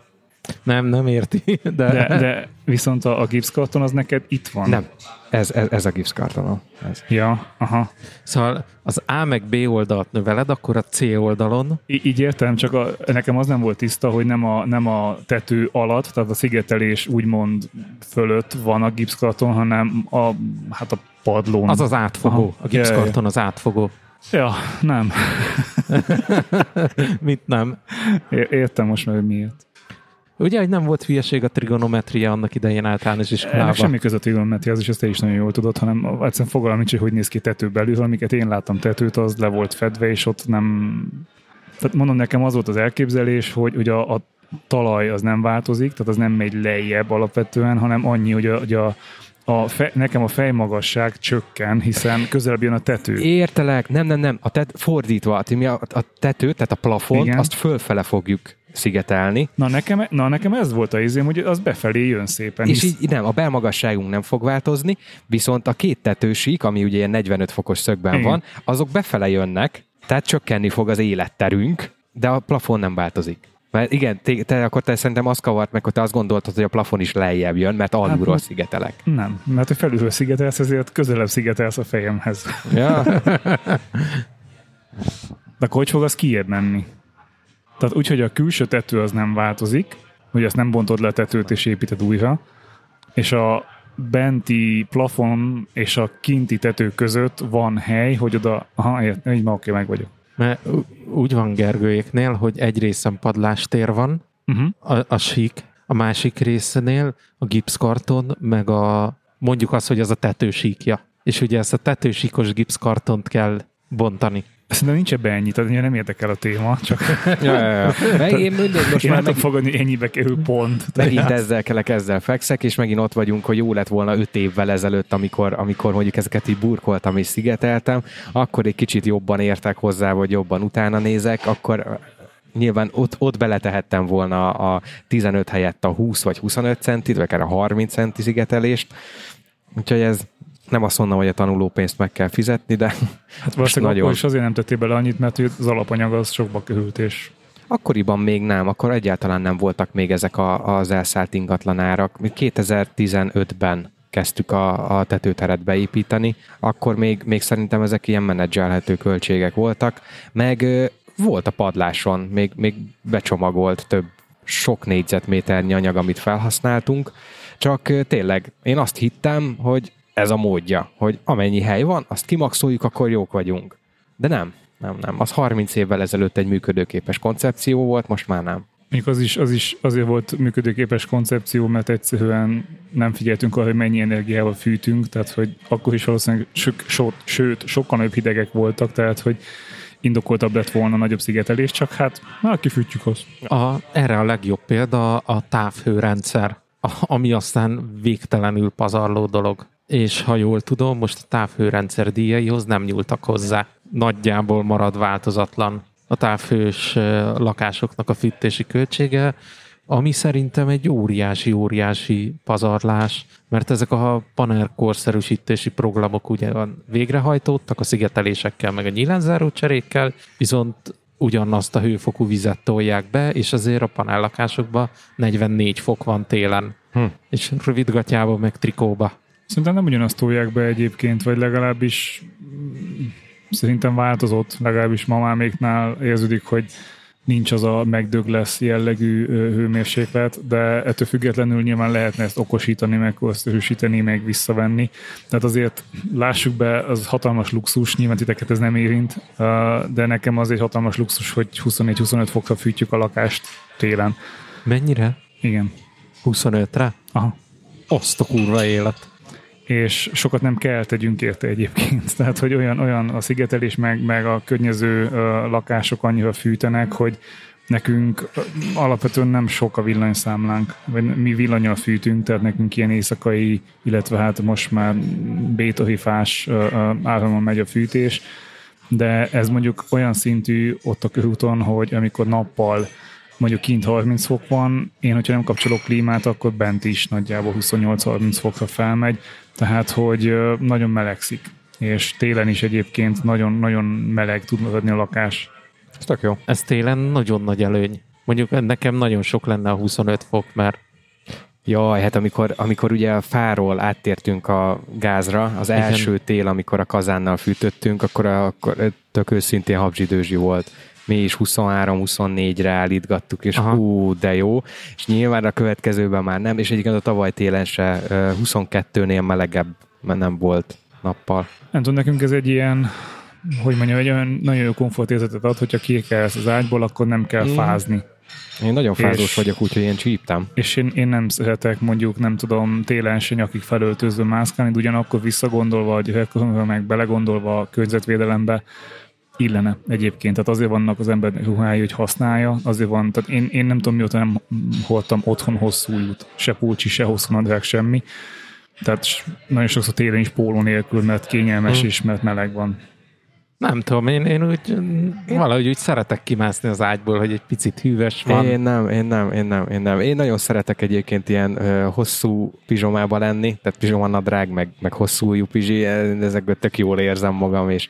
[SPEAKER 1] Nem, nem érti, de,
[SPEAKER 2] de, de viszont a, a gipszkarton az neked itt van.
[SPEAKER 3] Nem. Ez, ez, ez a gipszkartonom. Ez.
[SPEAKER 2] Ja, aha.
[SPEAKER 1] Szóval az A meg B oldalt növeled, akkor a C oldalon
[SPEAKER 2] Í- így értem, csak a, nekem az nem volt tiszta, hogy nem a, nem a tető alatt, tehát a szigetelés úgymond fölött van a gipszkarton, hanem a, hát a padlón.
[SPEAKER 1] az az átfogó.
[SPEAKER 2] Aha.
[SPEAKER 1] A gipszkarton az átfogó.
[SPEAKER 2] Ja, nem.
[SPEAKER 1] Mit nem?
[SPEAKER 2] É- Értem most hogy miért.
[SPEAKER 1] Ugye, hogy nem volt hülyeség a trigonometria annak idején általános
[SPEAKER 2] Ennek
[SPEAKER 1] iskolában.
[SPEAKER 2] semmi köze a trigonometriához, és ezt te is nagyon jól tudod, hanem egyszerűen fogalmam nincs, hogy hogy néz ki tető belül, amiket én láttam tetőt, az le volt fedve, és ott nem... Tehát mondom, nekem az volt az elképzelés, hogy, hogy a, a talaj az nem változik, tehát az nem megy lejjebb alapvetően, hanem annyi, hogy a, hogy a, a fe, nekem a fejmagasság csökken, hiszen közelebb jön a tető.
[SPEAKER 3] Értelek, nem, nem, nem, a tet, fordítva, mi a, a tetőt, tehát a plafont,
[SPEAKER 2] Igen.
[SPEAKER 3] azt fölfele fogjuk szigetelni,
[SPEAKER 2] Na nekem, na nekem ez volt a izém, hogy az befelé jön szépen.
[SPEAKER 3] és
[SPEAKER 2] hisz-
[SPEAKER 3] így nem, a belmagasságunk nem fog változni, viszont a két tetősík, ami ugye ilyen 45 fokos szögben
[SPEAKER 2] Igen.
[SPEAKER 3] van, azok befele jönnek, tehát csökkenni fog az életterünk, de a plafon nem változik. Mert igen, te, te akkor te szerintem azt kavart meg, hogy te azt gondoltad, hogy a plafon is lejjebb jön, mert alulról
[SPEAKER 2] Hát,
[SPEAKER 3] szigetelek.
[SPEAKER 2] Nem, mert hogy felülről szigetelsz, ezért közelebb szigetelsz a fejemhez.
[SPEAKER 3] Ja,
[SPEAKER 2] De akkor hogy fog az kijebb menni? Tehát úgy, hogy a külső tető az nem változik, hogy ezt nem bontod le a tetőt és építed újra, és a benti plafon és a kinti tető között van hely, hogy oda, aha, így ma oké, meg vagyok.
[SPEAKER 1] Mert úgy van Gergőjéknél, hogy egy részen padlástér van,
[SPEAKER 2] Uh-huh.
[SPEAKER 1] a, a sík, a másik részénél a gipszkarton, meg a mondjuk azt, hogy az a tetősíkja. És ugye ezt a tetősíkos gipszkartont kell bontani.
[SPEAKER 2] Szerintem nincs ebbe ennyi, tehát nem érdekel a téma, csak
[SPEAKER 3] ja, ja, ja. Meg én mindegy, most
[SPEAKER 2] én
[SPEAKER 3] már meg,
[SPEAKER 2] fogadni, ennyibe kerül pont.
[SPEAKER 3] megint ezzel kelek, ezzel fekszek, és megint ott vagyunk, hogy jó lett volna öt évvel ezelőtt, amikor, amikor mondjuk ezeket így burkoltam és szigeteltem, akkor egy kicsit jobban értek hozzá, vagy jobban utána nézek, akkor nyilván ott, ott beletehettem volna a 15 helyett a 20 vagy 25 centit, vagy akár a 30 centi szigetelést. Úgyhogy ez nem azt mondom, hogy a tanulópénzt meg kell fizetni, de
[SPEAKER 2] Hát valószínűleg
[SPEAKER 3] nagyon.
[SPEAKER 2] is azért nem tettél bele annyit, mert az alapanyag az sokba került, és
[SPEAKER 3] Akkoriban még nem, akkor egyáltalán nem voltak még ezek a, az elszállt ingatlanárak. Mi 2015-ben kezdtük a, a tetőteret beépíteni, akkor még, még szerintem ezek ilyen menedzselhető költségek voltak, meg volt a padláson, még, még becsomagolt több sok négyzetméternyi anyag, amit felhasználtunk, csak tényleg én azt hittem, hogy ez a módja, hogy amennyi hely van, azt kimaxoljuk, akkor jók vagyunk. De nem, nem, nem. Az 30 évvel ezelőtt egy működőképes koncepció volt, most már nem.
[SPEAKER 2] Mondjuk az is, az is azért volt működőképes koncepció, mert egyszerűen nem figyeltünk arra, hogy mennyi energiával fűtünk, tehát hogy akkor is valószínűleg sőt, sőt, sőt sokkal nagyobb hidegek voltak, tehát hogy indokoltabb lett volna nagyobb szigetelés, csak hát, na, kifűtjük azt.
[SPEAKER 1] A, erre a legjobb példa a távhőrendszer, ami aztán végtelenül pazarló dolog. És ha jól tudom, most a távhőrendszer díjaihoz nem nyúltak hozzá. Nagyjából marad változatlan a távhős lakásoknak a fűtési költsége, ami szerintem egy óriási-óriási pazarlás, mert ezek a panel korszerűsítési programok ugye van végrehajtottak a szigetelésekkel, meg a nyílenzáró cserékkel, viszont ugyanazt a hőfokú vizet tolják be, és azért a panellakásokban 44 fok van télen.
[SPEAKER 3] Hm.
[SPEAKER 1] És rövidgatjába, meg trikóba.
[SPEAKER 2] Szerintem nem ugyanazt tolják be egyébként, vagy legalábbis mm, szerintem változott, legalábbis mamáméknál érződik, hogy nincs az a megdög lesz jellegű hőmérséklet, de ettől függetlenül nyilván lehetne ezt okosítani, meg korszerűsíteni, meg visszavenni. Tehát azért lássuk be, az hatalmas luxus, nyilván titeket ez nem érint, de nekem az egy hatalmas luxus, hogy 24-25 fokra fűtjük a lakást télen.
[SPEAKER 1] Mennyire?
[SPEAKER 2] Igen.
[SPEAKER 1] 25-re?
[SPEAKER 2] Aha.
[SPEAKER 1] Azt a kurva élet.
[SPEAKER 2] És sokat nem kell tegyünk érte egyébként. Tehát, hogy olyan, olyan a szigetelés, meg, meg a környező lakások annyira fűtenek, hogy nekünk alapvetően nem sok a villanyszámlánk, vagy mi villanyal fűtünk, tehát nekünk ilyen éjszakai, illetve hát most már bétohifás áramon megy a fűtés, de ez mondjuk olyan szintű ott a körúton, hogy amikor nappal mondjuk kint 30 fok van, én, hogyha nem kapcsolok klímát, akkor bent is nagyjából 28-30 fokra felmegy, tehát, hogy nagyon melegszik. És télen is egyébként nagyon-nagyon meleg tud maradni a lakás.
[SPEAKER 3] Ez tök jó.
[SPEAKER 1] Ez télen nagyon nagy előny. Mondjuk nekem nagyon sok lenne a 25 fok, mert
[SPEAKER 3] Jaj, hát amikor, amikor ugye a fáról áttértünk a gázra, az
[SPEAKER 1] Igen.
[SPEAKER 3] első tél, amikor a kazánnal fűtöttünk, akkor, akkor tök őszintén habzsidőzsi volt. Mi is 23-24-re állítgattuk, és
[SPEAKER 1] Aha.
[SPEAKER 3] hú, de jó. És nyilván a következőben már nem, és egyébként a tavaly télen se ö, 22-nél melegebb nem volt nappal.
[SPEAKER 2] Nem tudom, nekünk ez egy ilyen, hogy mondjam, egy olyan nagyon jó komfortérzetet ad, hogyha kikelsz az ágyból, akkor nem kell
[SPEAKER 3] Mm.
[SPEAKER 2] fázni.
[SPEAKER 3] Én nagyon fázós
[SPEAKER 2] És-
[SPEAKER 3] vagyok, úgyhogy én csíptem.
[SPEAKER 2] És én, én nem szeretek mondjuk, nem tudom, télen se nyakig felöltözve mászkálni, de ugyanakkor visszagondolva gyerekkoromra, meg belegondolva a környezetvédelembe, illene egyébként. Tehát azért vannak az ember ruhái, hogy használja, azért van, tehát én, én nem tudom mióta nem hordtam otthon hosszú út, se pulcsi, se hosszú nadrág, semmi. Tehát nagyon sokszor télen is póló nélkül, mert kényelmes
[SPEAKER 1] Hmm.
[SPEAKER 2] is, mert meleg van.
[SPEAKER 1] Nem tudom, én, én úgy én... valahogy úgy szeretek kimászni az ágyból, hogy egy picit hűvös van.
[SPEAKER 3] Én nem, én nem, én nem, én nem. Én nagyon szeretek egyébként ilyen ö, hosszú pizsomába lenni, tehát pizsomanadrág, meg, meg hosszú ujjú pizsi, ezekből tök jól érzem magam, és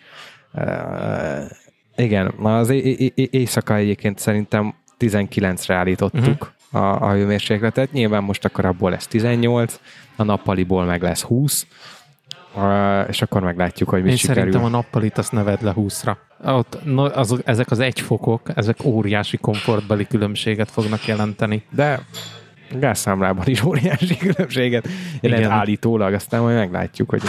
[SPEAKER 3] uh, igen, na az éjszaka egyébként szerintem 19-re állítottuk uh-huh. a, a hőmérsékletet, nyilván most akkor abból lesz 18, a nappaliból meg lesz 20, uh, és akkor meglátjuk, hogy mit
[SPEAKER 1] Én
[SPEAKER 3] sikerül.
[SPEAKER 1] szerintem a nappalit azt neved le 20-ra. Ott, no, az, ezek az egyfokok, ezek óriási komfortbeli különbséget fognak jelenteni.
[SPEAKER 3] De gázszámlában is óriási különbséget jelent
[SPEAKER 1] Igen.
[SPEAKER 3] állítólag, aztán majd meglátjuk, hogy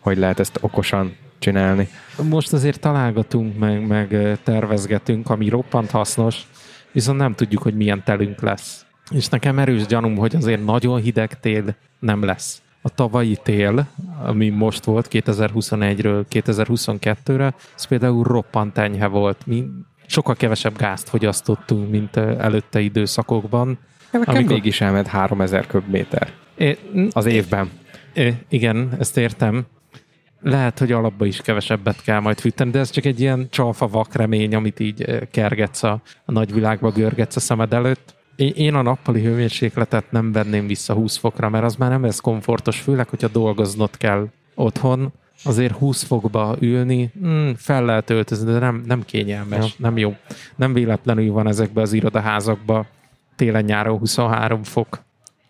[SPEAKER 3] hogy lehet ezt okosan csinálni.
[SPEAKER 1] Most azért találgatunk, meg, meg tervezgetünk, ami roppant hasznos, viszont nem tudjuk, hogy milyen telünk lesz. És nekem erős gyanúm, hogy azért nagyon hideg tél nem lesz. A tavalyi tél, ami most volt 2021-ről 2022-re, az például roppant enyhe volt. Mi sokkal kevesebb gázt fogyasztottunk, mint előtte időszakokban.
[SPEAKER 3] Nekem
[SPEAKER 1] Amikor...
[SPEAKER 3] mégis elment 3000 köbméter
[SPEAKER 1] É,
[SPEAKER 3] az évben.
[SPEAKER 1] É, igen, ezt értem. Lehet, hogy alapba is kevesebbet kell majd fűteni, de ez csak egy ilyen csalfa vakremény, amit így kergetsz a, a nagyvilágba, görgetsz a szemed előtt. Én, én a nappali hőmérsékletet nem venném vissza 20 fokra, mert az már nem lesz komfortos, főleg, hogyha dolgoznod kell otthon. Azért 20 fokba ülni, mm, fel lehet öltözni, de nem, nem kényelmes,
[SPEAKER 3] Ja.
[SPEAKER 1] nem jó. Nem véletlenül van ezekbe az irodaházakba télen-nyáron 23 fok,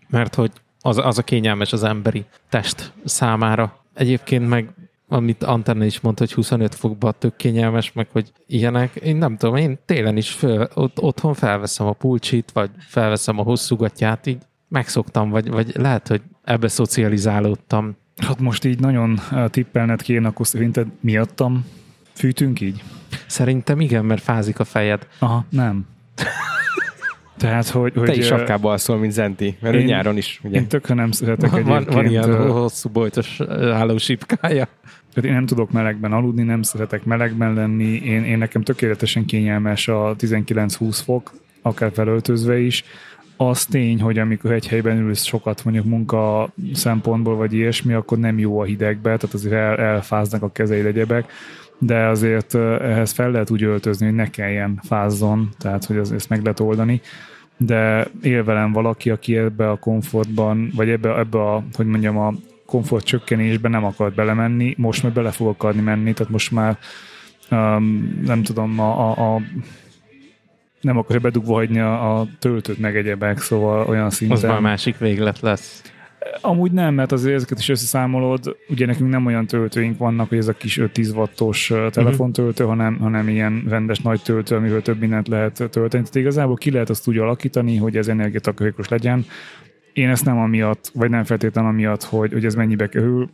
[SPEAKER 1] mert hogy az, az a kényelmes az emberi test számára. Egyébként meg, amit Antenna is mondta, hogy 25 fokban tök kényelmes, meg hogy ilyenek, én nem tudom, én télen is föl, ott, otthon felveszem a pulcsit, vagy felveszem a hosszúgatját, így megszoktam, vagy, vagy lehet, hogy ebbe szocializálódtam.
[SPEAKER 2] Hát most így nagyon eh, tippelned kéne, akkor szerinted miattam fűtünk így?
[SPEAKER 1] Szerintem igen, mert fázik a fejed.
[SPEAKER 2] Aha, nem. Tehát, hogy... hogy
[SPEAKER 3] Te is sapkába alszol, mint Zenti, mert ő
[SPEAKER 2] én-
[SPEAKER 3] nyáron is, ugye?
[SPEAKER 2] Én tökre nem szeretek
[SPEAKER 1] Van,
[SPEAKER 2] egyébként.
[SPEAKER 1] van ilyen hosszú bojtos állósipkája.
[SPEAKER 2] Tehát én nem tudok melegben aludni, nem szeretek melegben lenni. Én, én nekem tökéletesen kényelmes a 19-20 fok, akár felöltözve is. Az tény, hogy amikor egy helyben ülsz sokat mondjuk munka szempontból, vagy ilyesmi, akkor nem jó a hidegbe, tehát azért el, elfáznak a kezeid egyebek, de azért eh, ehhez fel lehet úgy öltözni, hogy ne kelljen fázzon, tehát hogy az, ezt meg lehet oldani de él velem valaki, aki ebbe a komfortban, vagy ebbe, ebbe a, hogy mondjam, a komfort csökkenésbe nem akart belemenni, most meg bele fog akarni menni, tehát most már um, nem tudom, a, a, a nem akarja bedugva hagyni a, a töltőt meg egyebek, szóval olyan
[SPEAKER 1] Az
[SPEAKER 2] szinten.
[SPEAKER 1] már másik véglet lesz.
[SPEAKER 2] Amúgy nem, mert azért ezeket is összeszámolod, ugye nekünk nem olyan töltőink vannak, hogy ez a kis 5-10 wattos ö, telefontöltő, hanem, hanem ilyen rendes nagy töltő, amivel több mindent lehet tölteni. Tehát igazából ki lehet azt úgy alakítani, hogy ez energiatakarékos legyen. Én ezt nem amiatt, vagy nem feltétlenül amiatt, hogy, hogy ez mennyibe kerül,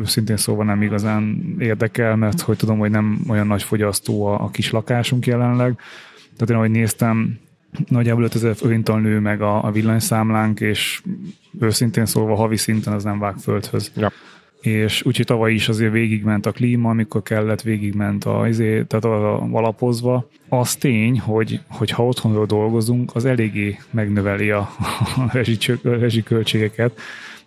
[SPEAKER 2] őszintén szóval nem igazán érdekel, mert hogy tudom, hogy nem olyan nagy fogyasztó a, a kis lakásunk jelenleg. Tehát én ahogy néztem, nagyjából 5000 forinton nő meg a, a villanyszámlánk, és őszintén szólva havi szinten az nem vág földhöz.
[SPEAKER 3] Ja.
[SPEAKER 2] És úgyhogy tavaly is azért végigment a klíma, amikor kellett, végigment a, izé, tehát a, a alapozva. Az tény, hogy, hogy ha otthonról dolgozunk, az eléggé megnöveli a, a rezsiköltségeket.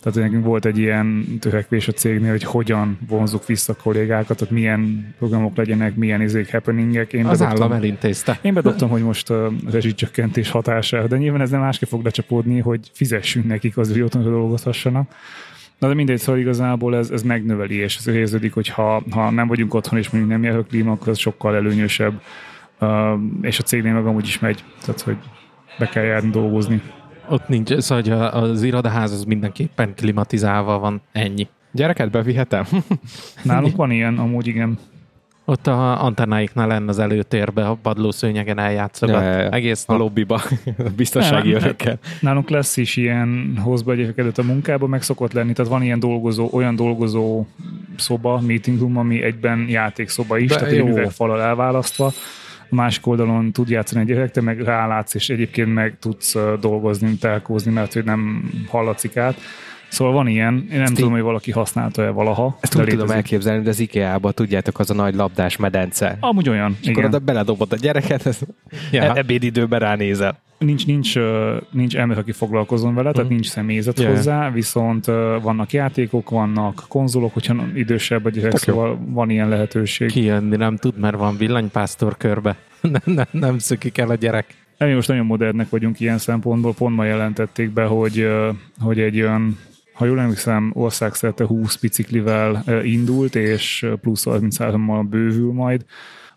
[SPEAKER 2] Tehát nekünk volt egy ilyen törekvés a cégnél, hogy hogyan vonzuk vissza a kollégákat, tehát milyen programok legyenek, milyen izék, happeningek. Én
[SPEAKER 1] Az
[SPEAKER 2] bedobtam-
[SPEAKER 1] állam elintézte.
[SPEAKER 2] én bedobtam, hogy most a rezsicsökkentés hatására, de nyilván ez nem másképp fog lecsapódni, hogy fizessünk nekik az, hogy otthon dolgozhassanak. Na de mindegy, szóval igazából ez, ez megnöveli, és ez érződik, hogy ha, ha nem vagyunk otthon, és mondjuk nem jár a klíma, akkor az sokkal előnyösebb, uh, és a cégnél meg amúgy is megy, tehát hogy be kell járni dolgozni.
[SPEAKER 1] Ott nincs, szóval hogy az irodaház az mindenképpen klimatizálva van, ennyi.
[SPEAKER 3] Gyereket bevihetem?
[SPEAKER 2] Nálunk van ilyen, amúgy igen.
[SPEAKER 1] Ott a antennáiknál lenne az előtérbe, a padlószőnyegen eljátszogat.
[SPEAKER 3] Ja, ja, ja.
[SPEAKER 1] Egész
[SPEAKER 3] a lobbiba, a biztonsági örökkel.
[SPEAKER 2] Nálunk lesz is ilyen hozba egyébként a munkába, meg szokott lenni, tehát van ilyen dolgozó, olyan dolgozó szoba, meeting room, ami egyben játékszoba is,
[SPEAKER 3] De
[SPEAKER 2] tehát egy
[SPEAKER 3] jó.
[SPEAKER 2] üvegfalal elválasztva. A másik oldalon tud játszani egy gyerek, te meg rálátsz, és egyébként meg tudsz dolgozni, telkózni, mert hogy nem hallatszikát. Szóval van ilyen, én nem
[SPEAKER 3] Ezt
[SPEAKER 2] tudom, hogy valaki használta-e valaha.
[SPEAKER 3] Ezt úgy tudom elképzelni, de az IKEA-ba tudjátok, az a nagy labdás medence.
[SPEAKER 2] Amúgy olyan,
[SPEAKER 3] És akkor
[SPEAKER 2] igen.
[SPEAKER 3] oda beledobod a gyereket, ez
[SPEAKER 1] Ja.
[SPEAKER 3] ja. ebédidőben ránézel.
[SPEAKER 2] Nincs, nincs, nincs ember, aki foglalkozon vele, tehát
[SPEAKER 1] Mhm.
[SPEAKER 2] nincs személyzet
[SPEAKER 1] Ja.
[SPEAKER 2] hozzá, viszont vannak játékok, vannak konzolok, hogyha idősebb a gyerek,
[SPEAKER 3] Tök jó.
[SPEAKER 2] szóval van ilyen lehetőség.
[SPEAKER 1] Kijönni nem tud, mert van villanypásztor körbe. nem, nem, nem szökik el a gyerek.
[SPEAKER 2] Mi most nagyon modernek vagyunk ilyen szempontból, pont ma jelentették be, hogy, hogy egy olyan ha jól emlékszem, országszerte 20 biciklivel indult, és plusz 33-mal bővül majd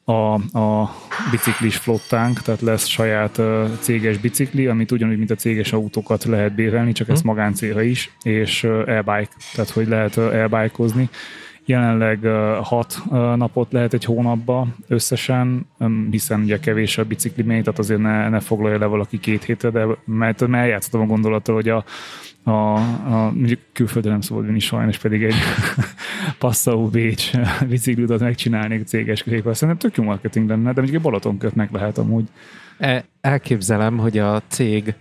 [SPEAKER 2] a, a biciklis flottánk, tehát lesz saját céges bicikli, amit ugyanúgy, mint a céges autókat lehet bérelni, csak ezt magáncélra is, és ö, e-bike, tehát hogy lehet ö, e-bikeozni. Jelenleg hat napot lehet egy hónapba összesen, hiszen ugye kevés a bicikli még, tehát azért ne, ne foglalja le valaki két hétre, de mert, eljátszottam a gondolattal, hogy a, a, a mondjuk külföldön nem szabad vinni sajnos, pedig egy Passau Bécs bicikliutat megcsinálnék céges képvel. Szerintem tök jó marketing lenne, de mondjuk egy Balatonköt meg lehet amúgy.
[SPEAKER 1] E, elképzelem, hogy a cég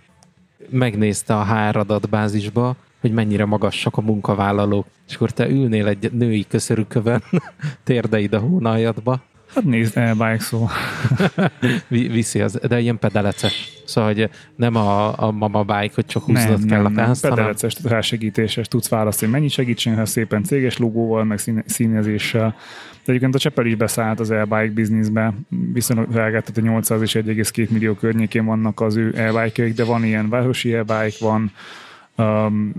[SPEAKER 1] megnézte a HR adatbázisba, hogy mennyire magassak a munkavállalók, és akkor te ülnél egy női köszörükövön, térdeid a hónaljadba,
[SPEAKER 2] Hát nézd, e-bike szó.
[SPEAKER 1] vi- viszi az, de ilyen pedeleces. Szóval, hogy nem a, a mama bike, hogy csak húznod kell a gázt, hanem
[SPEAKER 2] Pedeleces, rásegítéses, tudsz választani, hogy mennyit segítsen, ha szépen céges logóval, meg színe- színezéssel. De egyébként a Csepel is beszállt az e-bike bizniszbe, viszonylag drágát, tehát a 800 és 1,2 millió környékén vannak az ő e de van ilyen városi e-bike, van um,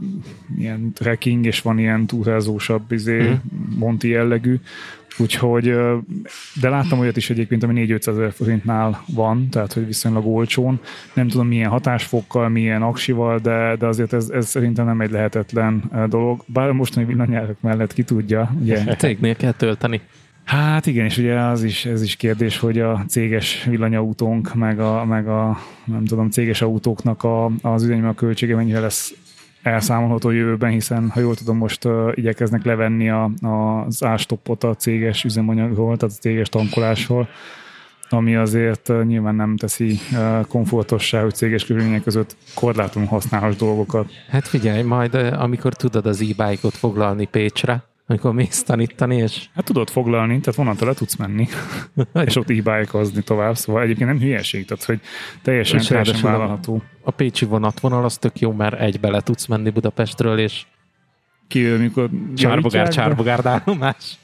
[SPEAKER 2] ilyen trekking, és van ilyen túrázósabb, izé,
[SPEAKER 1] Mhm.
[SPEAKER 2] Monti jellegű. Úgyhogy, de láttam olyat is egyébként, ami 4-500 ezer forintnál van, tehát hogy viszonylag olcsón. Nem tudom milyen hatásfokkal, milyen aksival, de, de azért ez, ez szerintem nem egy lehetetlen dolog. Bár mostani villanyárak mellett ki tudja, ugye?
[SPEAKER 1] cégnél kell tölteni.
[SPEAKER 2] Hát igen, és ugye az is, ez is kérdés, hogy a céges villanyautónk, meg a, meg a nem tudom, céges autóknak a, az üzemanyag költsége mennyire lesz elszámolható jövőben, hiszen ha jól tudom, most uh, igyekeznek levenni a, a, az ástoppot a céges üzemanyagról, tehát a céges tankolásról, ami azért uh, nyilván nem teszi uh, komfortossá, hogy céges körülmények között korláton használhass dolgokat.
[SPEAKER 1] Hát figyelj, majd amikor tudod az e-bike-ot foglalni Pécsre, amikor mész tanítani, és
[SPEAKER 2] Hát tudod foglalni, tehát vonattal le tudsz menni, és ott e tovább, szóval egyébként nem hülyeség, tehát hogy teljesen,
[SPEAKER 1] És
[SPEAKER 2] teljesen
[SPEAKER 1] ráadásul a-
[SPEAKER 2] vállalható.
[SPEAKER 1] a pécsi vonatvonal az tök jó, mert egybe le tudsz menni Budapestről, és
[SPEAKER 2] Ki, amikor
[SPEAKER 1] csárbogár,
[SPEAKER 2] javítják, de-
[SPEAKER 1] csárbogár állomás.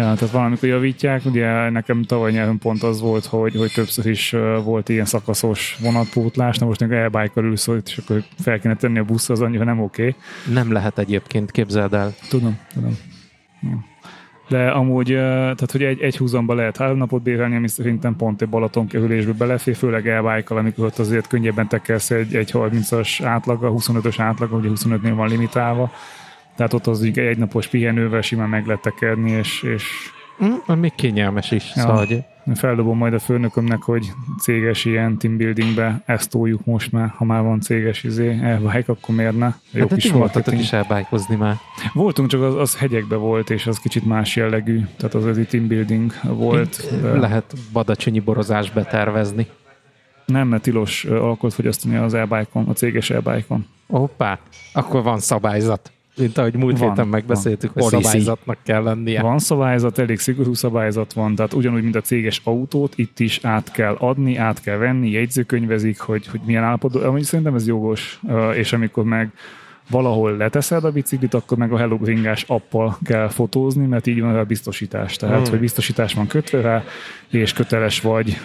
[SPEAKER 2] Ja, tehát valamikor javítják, ugye nekem tavaly nyáron pont az volt, hogy, hogy többször is volt ilyen szakaszos vonatpótlás, na most amikor e-bike ülsz, és akkor fel kéne tenni a busz, az annyira nem oké. Okay.
[SPEAKER 1] Nem lehet egyébként, képzeld el.
[SPEAKER 2] Tudom, tudom. Ja. De amúgy, tehát hogy egy, egy húzamba lehet három napot bérelni, ami szerintem pont egy Balaton kerülésbe belefér, főleg e amikor ott azért könnyebben tekersz egy, egy 30-as átlaga, 25-ös átlaga, ugye 25-nél van limitálva, tehát ott az egy napos pihenővel simán meg lehet tekerni, és, és
[SPEAKER 1] Mm, még kényelmes is.
[SPEAKER 2] Ja.
[SPEAKER 1] Szóval, hogy
[SPEAKER 2] Feldobom majd a főnökömnek, hogy céges ilyen team buildingbe ezt toljuk most már, ha már van céges izé, elvájk, akkor miért ne? Jó
[SPEAKER 1] hát de
[SPEAKER 2] kis
[SPEAKER 1] voltatok is elbájkozni már.
[SPEAKER 2] Voltunk, csak az, az hegyekbe volt, és az kicsit más jellegű, tehát az egy team building volt. De
[SPEAKER 1] Lehet badacsonyi borozás betervezni.
[SPEAKER 2] nem, mert tilos alkoholt fogyasztani az e a céges e
[SPEAKER 1] Hoppá, akkor van szabályzat. Mint ahogy múlt
[SPEAKER 2] Van,
[SPEAKER 1] héten megbeszéltük, hogy
[SPEAKER 3] Policy.
[SPEAKER 1] szabályzatnak kell lennie.
[SPEAKER 2] Van szabályzat, elég szigorú szabályzat van, tehát ugyanúgy, mint a céges autót, itt is át kell adni, át kell venni, jegyzőkönyvezik, hogy, hogy milyen állapotban, amúgy szerintem ez jogos, és amikor meg valahol leteszed a biciklit, akkor meg a Hello Bringás appal kell fotózni, mert így van a biztosítás. Tehát,
[SPEAKER 1] Hmm.
[SPEAKER 2] hogy biztosítás van kötve rá, és köteles vagy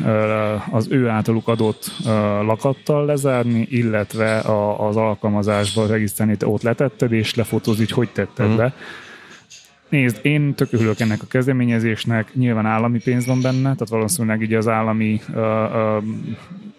[SPEAKER 2] az ő általuk adott lakattal lezárni, illetve az alkalmazásba regisztrálni, te ott letetted, és lefotózni, hogy hogy tetted
[SPEAKER 1] Hmm.
[SPEAKER 2] le. Nézd, én tök örülök ennek a kezdeményezésnek, nyilván állami pénz van benne, tehát valószínűleg így az állami ö,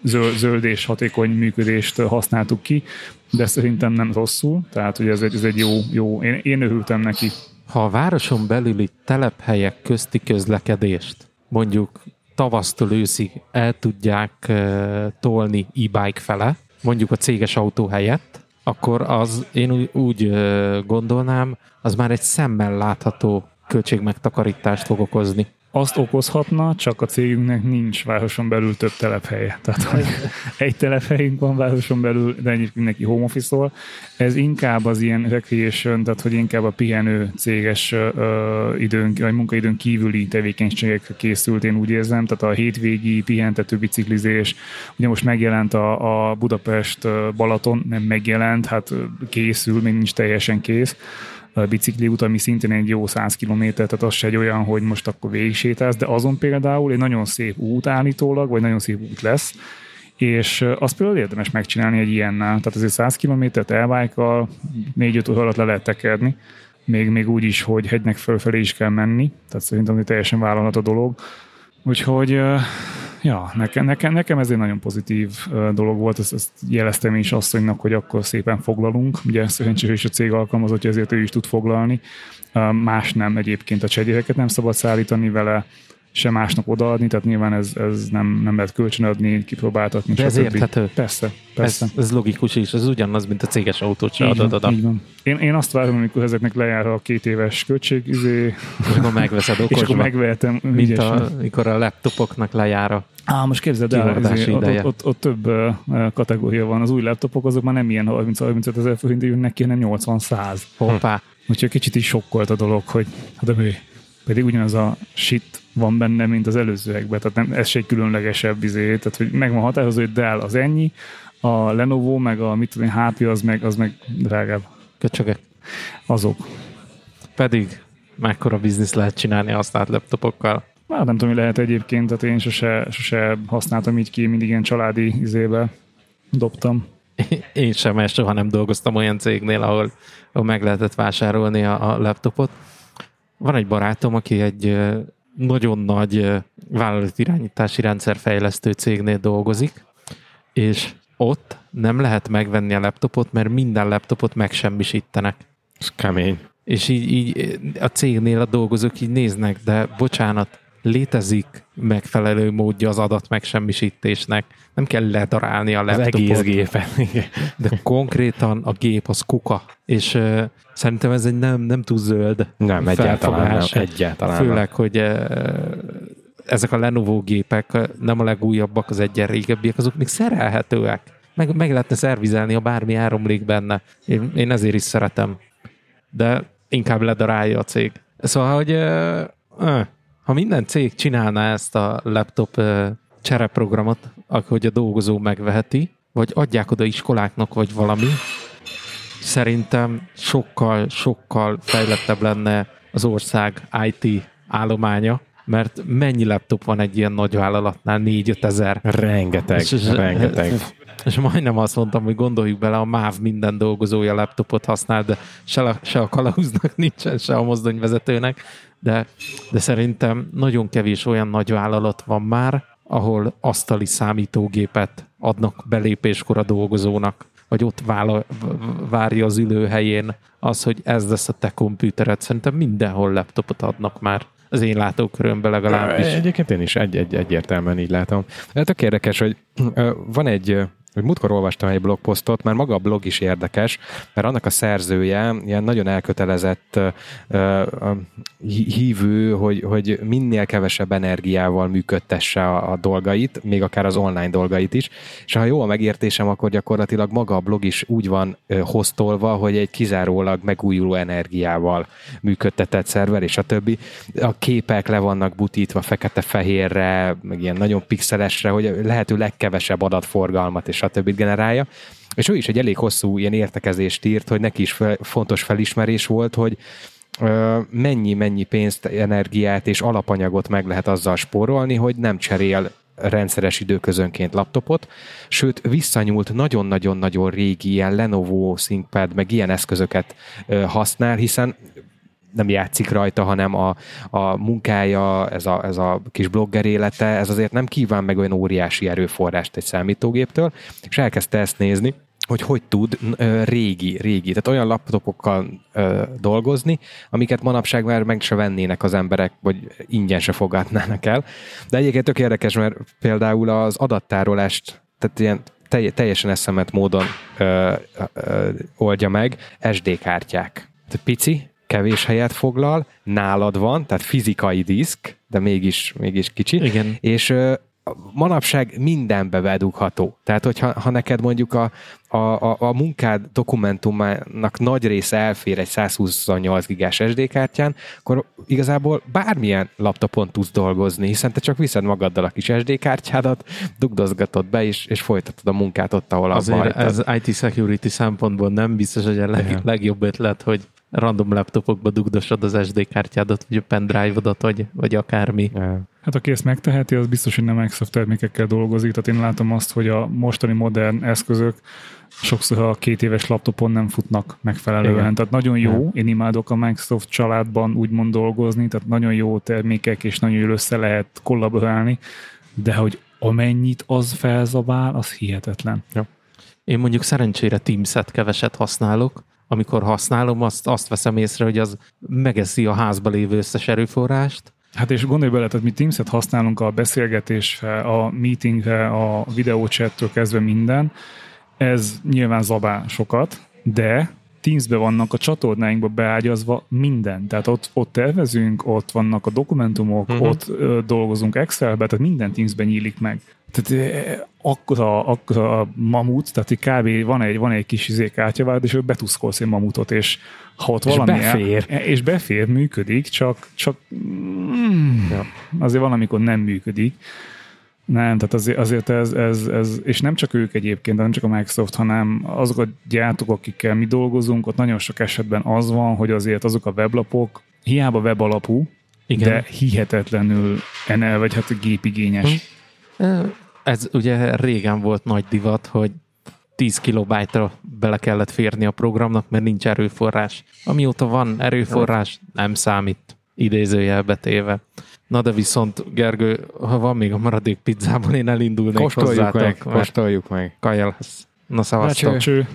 [SPEAKER 2] zöld, zöld és hatékony működést használtuk ki, de szerintem nem rosszul, tehát hogy ez egy, ez egy jó, jó én, én örültem neki.
[SPEAKER 1] Ha a városon belüli telephelyek közti közlekedést mondjuk tavasztól őszig el tudják uh, tolni e-bike fele, mondjuk a céges autó helyett, akkor az én úgy, úgy gondolnám, az már egy szemmel látható költségmegtakarítást fog okozni.
[SPEAKER 2] Azt okozhatna, csak a cégünknek nincs városon belül több telephelye. Tehát hogy egy telephelyünk van városon belül, de egyébként mindenki home office Ez inkább az ilyen recreation, tehát hogy inkább a pihenő céges uh, időn, vagy munkaidőn kívüli tevékenységekre készült, én úgy érzem, tehát a hétvégi pihentető biciklizés, ugye most megjelent a, a Budapest Balaton, nem megjelent, hát készül, még nincs teljesen kész, út, ami szintén egy jó 100 km, tehát az se egy olyan, hogy most akkor végig sétálsz, de azon például egy nagyon szép út állítólag, vagy nagyon szép út lesz, és azt például érdemes megcsinálni egy ilyennel. Tehát azért 100 km-t elvájkal 4-5 óra alatt le lehet tekerni, még, még úgy is, hogy hegynek fölfelé is kell menni, tehát szerintem teljesen vállalható dolog. Úgyhogy ja, nekem, nekem, nekem ez egy nagyon pozitív dolog volt, ezt, ezt jeleztem is asszonynak, hogy akkor szépen foglalunk. Ugye szerencsére is a cég alkalmazottja, ezért ő is tud foglalni. Más nem egyébként a csegyéveket nem szabad szállítani vele, se másnak odaadni, tehát nyilván ez, ez nem, nem lehet kölcsönadni, kipróbáltatni.
[SPEAKER 1] De ez érthető.
[SPEAKER 2] Persze, persze.
[SPEAKER 1] Ez, ez logikus is, ez ugyanaz, mint a céges autót se adod oda.
[SPEAKER 2] Így van. Én, én azt várom, amikor ezeknek lejár a két éves költség, izé,
[SPEAKER 1] és akkor megveszed okosba.
[SPEAKER 2] És akkor megvehetem.
[SPEAKER 1] Mint a, amikor a laptopoknak lejár a
[SPEAKER 2] Á, most képzeld el, izé, ott, ott, ott, ott, több uh, kategória van. Az új laptopok azok már nem ilyen 30-35 ezer forint jönnek ki, hanem 80-100.
[SPEAKER 1] Hoppá.
[SPEAKER 2] Úgyhogy kicsit is sokkolt a dolog, hogy hát de mi? Pedig ugyanaz a shit van benne, mint az előzőekben, tehát nem, ez se egy különlegesebb izé, tehát hogy meg van határozó, hogy Dell az ennyi, a Lenovo, meg a mit tudom HP az meg, az meg drágább.
[SPEAKER 1] Köcsögek.
[SPEAKER 2] Azok.
[SPEAKER 1] Pedig mekkora biznisz lehet csinálni használt laptopokkal.
[SPEAKER 2] Hát nem tudom, mi lehet egyébként, tehát én sose, sose használtam így ki, mindig ilyen családi izébe dobtam.
[SPEAKER 1] Én sem, mert soha nem dolgoztam olyan cégnél, ahol, ahol meg lehetett vásárolni a, a laptopot. Van egy barátom, aki egy nagyon nagy vállalatirányítási rendszerfejlesztő cégnél dolgozik, és ott nem lehet megvenni a laptopot, mert minden laptopot megsemmisítenek.
[SPEAKER 3] Ez kemény.
[SPEAKER 1] És így, így a cégnél a dolgozók így néznek, de bocsánat, létezik megfelelő módja az adat megsemmisítésnek. Nem kell ledarálni a laptopot.
[SPEAKER 3] Az egész gépen.
[SPEAKER 1] De konkrétan a gép az kuka. És uh, szerintem ez egy nem, nem túl zöld
[SPEAKER 3] Nem, egyáltalán nem. Egyáltalán
[SPEAKER 1] Főleg, nem. hogy uh, ezek a Lenovo gépek nem a legújabbak, az egyen régebbiek, azok még szerelhetőek. Meg, meg lehetne szervizelni, ha bármi áramlik benne. Én, én ezért is szeretem. De inkább ledarálja a cég. Szóval, hogy uh, uh, ha minden cég csinálná ezt a laptop csereprogramot, hogy a dolgozó megveheti, vagy adják oda iskoláknak, vagy valami, szerintem sokkal, sokkal fejlettebb lenne az ország IT állománya, mert mennyi laptop van egy ilyen nagy vállalatnál? 4-5 ezer.
[SPEAKER 3] Rengeteg, és, rengeteg.
[SPEAKER 1] És majdnem azt mondtam, hogy gondoljuk bele, a MÁV minden dolgozója laptopot használ, de se a, se a kalauznak nincsen, se a mozdonyvezetőnek, de, de szerintem nagyon kevés olyan nagy vállalat van már, ahol asztali számítógépet adnak belépéskor a dolgozónak, vagy ott vála, várja az ülőhelyén az, hogy ez lesz a te kompűtered. Szerintem mindenhol laptopot adnak már az én látókörömben legalábbis.
[SPEAKER 3] Egyébként én is egy, egy, egyértelműen így látom. De tök érdekes, hogy van egy hogy múltkor olvastam egy blogposztot, már maga a blog is érdekes, mert annak a szerzője ilyen nagyon elkötelezett hívő, hogy, hogy minél kevesebb energiával működtesse a, a dolgait, még akár az online dolgait is, és ha jó a megértésem, akkor gyakorlatilag maga a blog is úgy van uh, hoztolva, hogy egy kizárólag megújuló energiával működtetett szerver, és a többi. A képek le vannak butítva fekete-fehérre, meg ilyen nagyon pixelesre, hogy lehető legkevesebb adatforgalmat és stb. generálja. És ő is egy elég hosszú ilyen értekezést írt, hogy neki is fel, fontos felismerés volt, hogy mennyi-mennyi pénzt, energiát és alapanyagot meg lehet azzal spórolni, hogy nem cserél rendszeres időközönként laptopot, sőt visszanyúlt nagyon-nagyon-nagyon régi ilyen Lenovo ThinkPad, meg ilyen eszközöket használ, hiszen nem játszik rajta, hanem a, a munkája, ez a, ez a kis blogger élete, ez azért nem kíván meg olyan óriási erőforrást egy számítógéptől, és elkezdte ezt nézni, hogy hogy tud régi, régi, tehát olyan laptopokkal ö, dolgozni, amiket manapság már meg se vennének az emberek, vagy ingyen se fogadnának el. De egyébként tök érdekes, mert például az adattárolást, tehát ilyen teljesen eszemet módon ö, ö, oldja meg SD kártyák. Tehát pici, kevés helyet foglal, nálad van, tehát fizikai diszk, de mégis, mégis kicsi.
[SPEAKER 1] Igen.
[SPEAKER 3] És manapság mindenbe bedugható. Tehát, hogyha ha neked mondjuk a, a, a, a munkád dokumentumának nagy része elfér egy 128 gigás SD kártyán, akkor igazából bármilyen laptopon tudsz dolgozni, hiszen te csak viszed magaddal a kis SD kártyádat, dugdozgatod be, és, és folytatod a munkát ott, ahol
[SPEAKER 1] Azért
[SPEAKER 3] abba
[SPEAKER 1] ez IT security szempontból nem biztos, hogy a leg, legjobb ötlet, hogy random laptopokba dugdosod az SD kártyádat, vagy a pendrive-odat, vagy, vagy akármi.
[SPEAKER 3] Ja.
[SPEAKER 2] Hát aki ezt megteheti, az biztos, hogy nem Microsoft termékekkel dolgozik. Tehát én látom azt, hogy a mostani modern eszközök sokszor a két éves laptopon nem futnak megfelelően.
[SPEAKER 3] Igen.
[SPEAKER 2] Tehát nagyon jó,
[SPEAKER 3] Igen.
[SPEAKER 2] én imádok a Microsoft családban úgymond dolgozni, tehát nagyon jó termékek, és nagyon jól össze lehet kollaborálni, de hogy amennyit az felzabál, az hihetetlen.
[SPEAKER 1] Én mondjuk szerencsére Teams-et keveset használok, amikor használom, azt, azt veszem észre, hogy az megeszi a házba lévő összes erőforrást.
[SPEAKER 2] Hát és gondolj bele, tehát mi Teams-et használunk a beszélgetésre, a meetingre, a videócsattől kezdve minden. Ez nyilván zabál sokat, de Teams-be vannak a csatornáinkba beágyazva minden. Tehát ott, ott tervezünk, ott vannak a dokumentumok, uh-huh. ott ö, dolgozunk Excelbe, tehát minden Teams-ben nyílik meg. Tehát eh, akkora, akkora a mamut, tehát így kb. van egy, van egy kis izé kártyavád, és betuszkolsz egy mamutot, és ha ott
[SPEAKER 3] És
[SPEAKER 2] valami
[SPEAKER 3] befér.
[SPEAKER 2] El, és befér, működik, csak, csak mm,
[SPEAKER 3] Ja.
[SPEAKER 2] azért valamikor nem működik. Nem, tehát azért, azért ez, ez, ez, és nem csak ők egyébként, nem csak a Microsoft, hanem azok a gyártók, akikkel mi dolgozunk, ott nagyon sok esetben az van, hogy azért azok a weblapok, hiába web alapú,
[SPEAKER 1] Igen.
[SPEAKER 2] de hihetetlenül enel, vagy hát gépigényes.
[SPEAKER 1] Ö, Ez ugye régen volt nagy divat, hogy 10 kilobájtra bele kellett férni a programnak, mert nincs erőforrás. Amióta van erőforrás, nem számít idézőjelbe téve. Na de viszont, Gergő, ha van még a maradék pizzából, én elindulnék
[SPEAKER 3] Kóstoljuk
[SPEAKER 1] hozzátok,
[SPEAKER 3] meg, kóstoljuk meg.
[SPEAKER 1] kaja lesz. Na szavaztok.
[SPEAKER 2] Cső.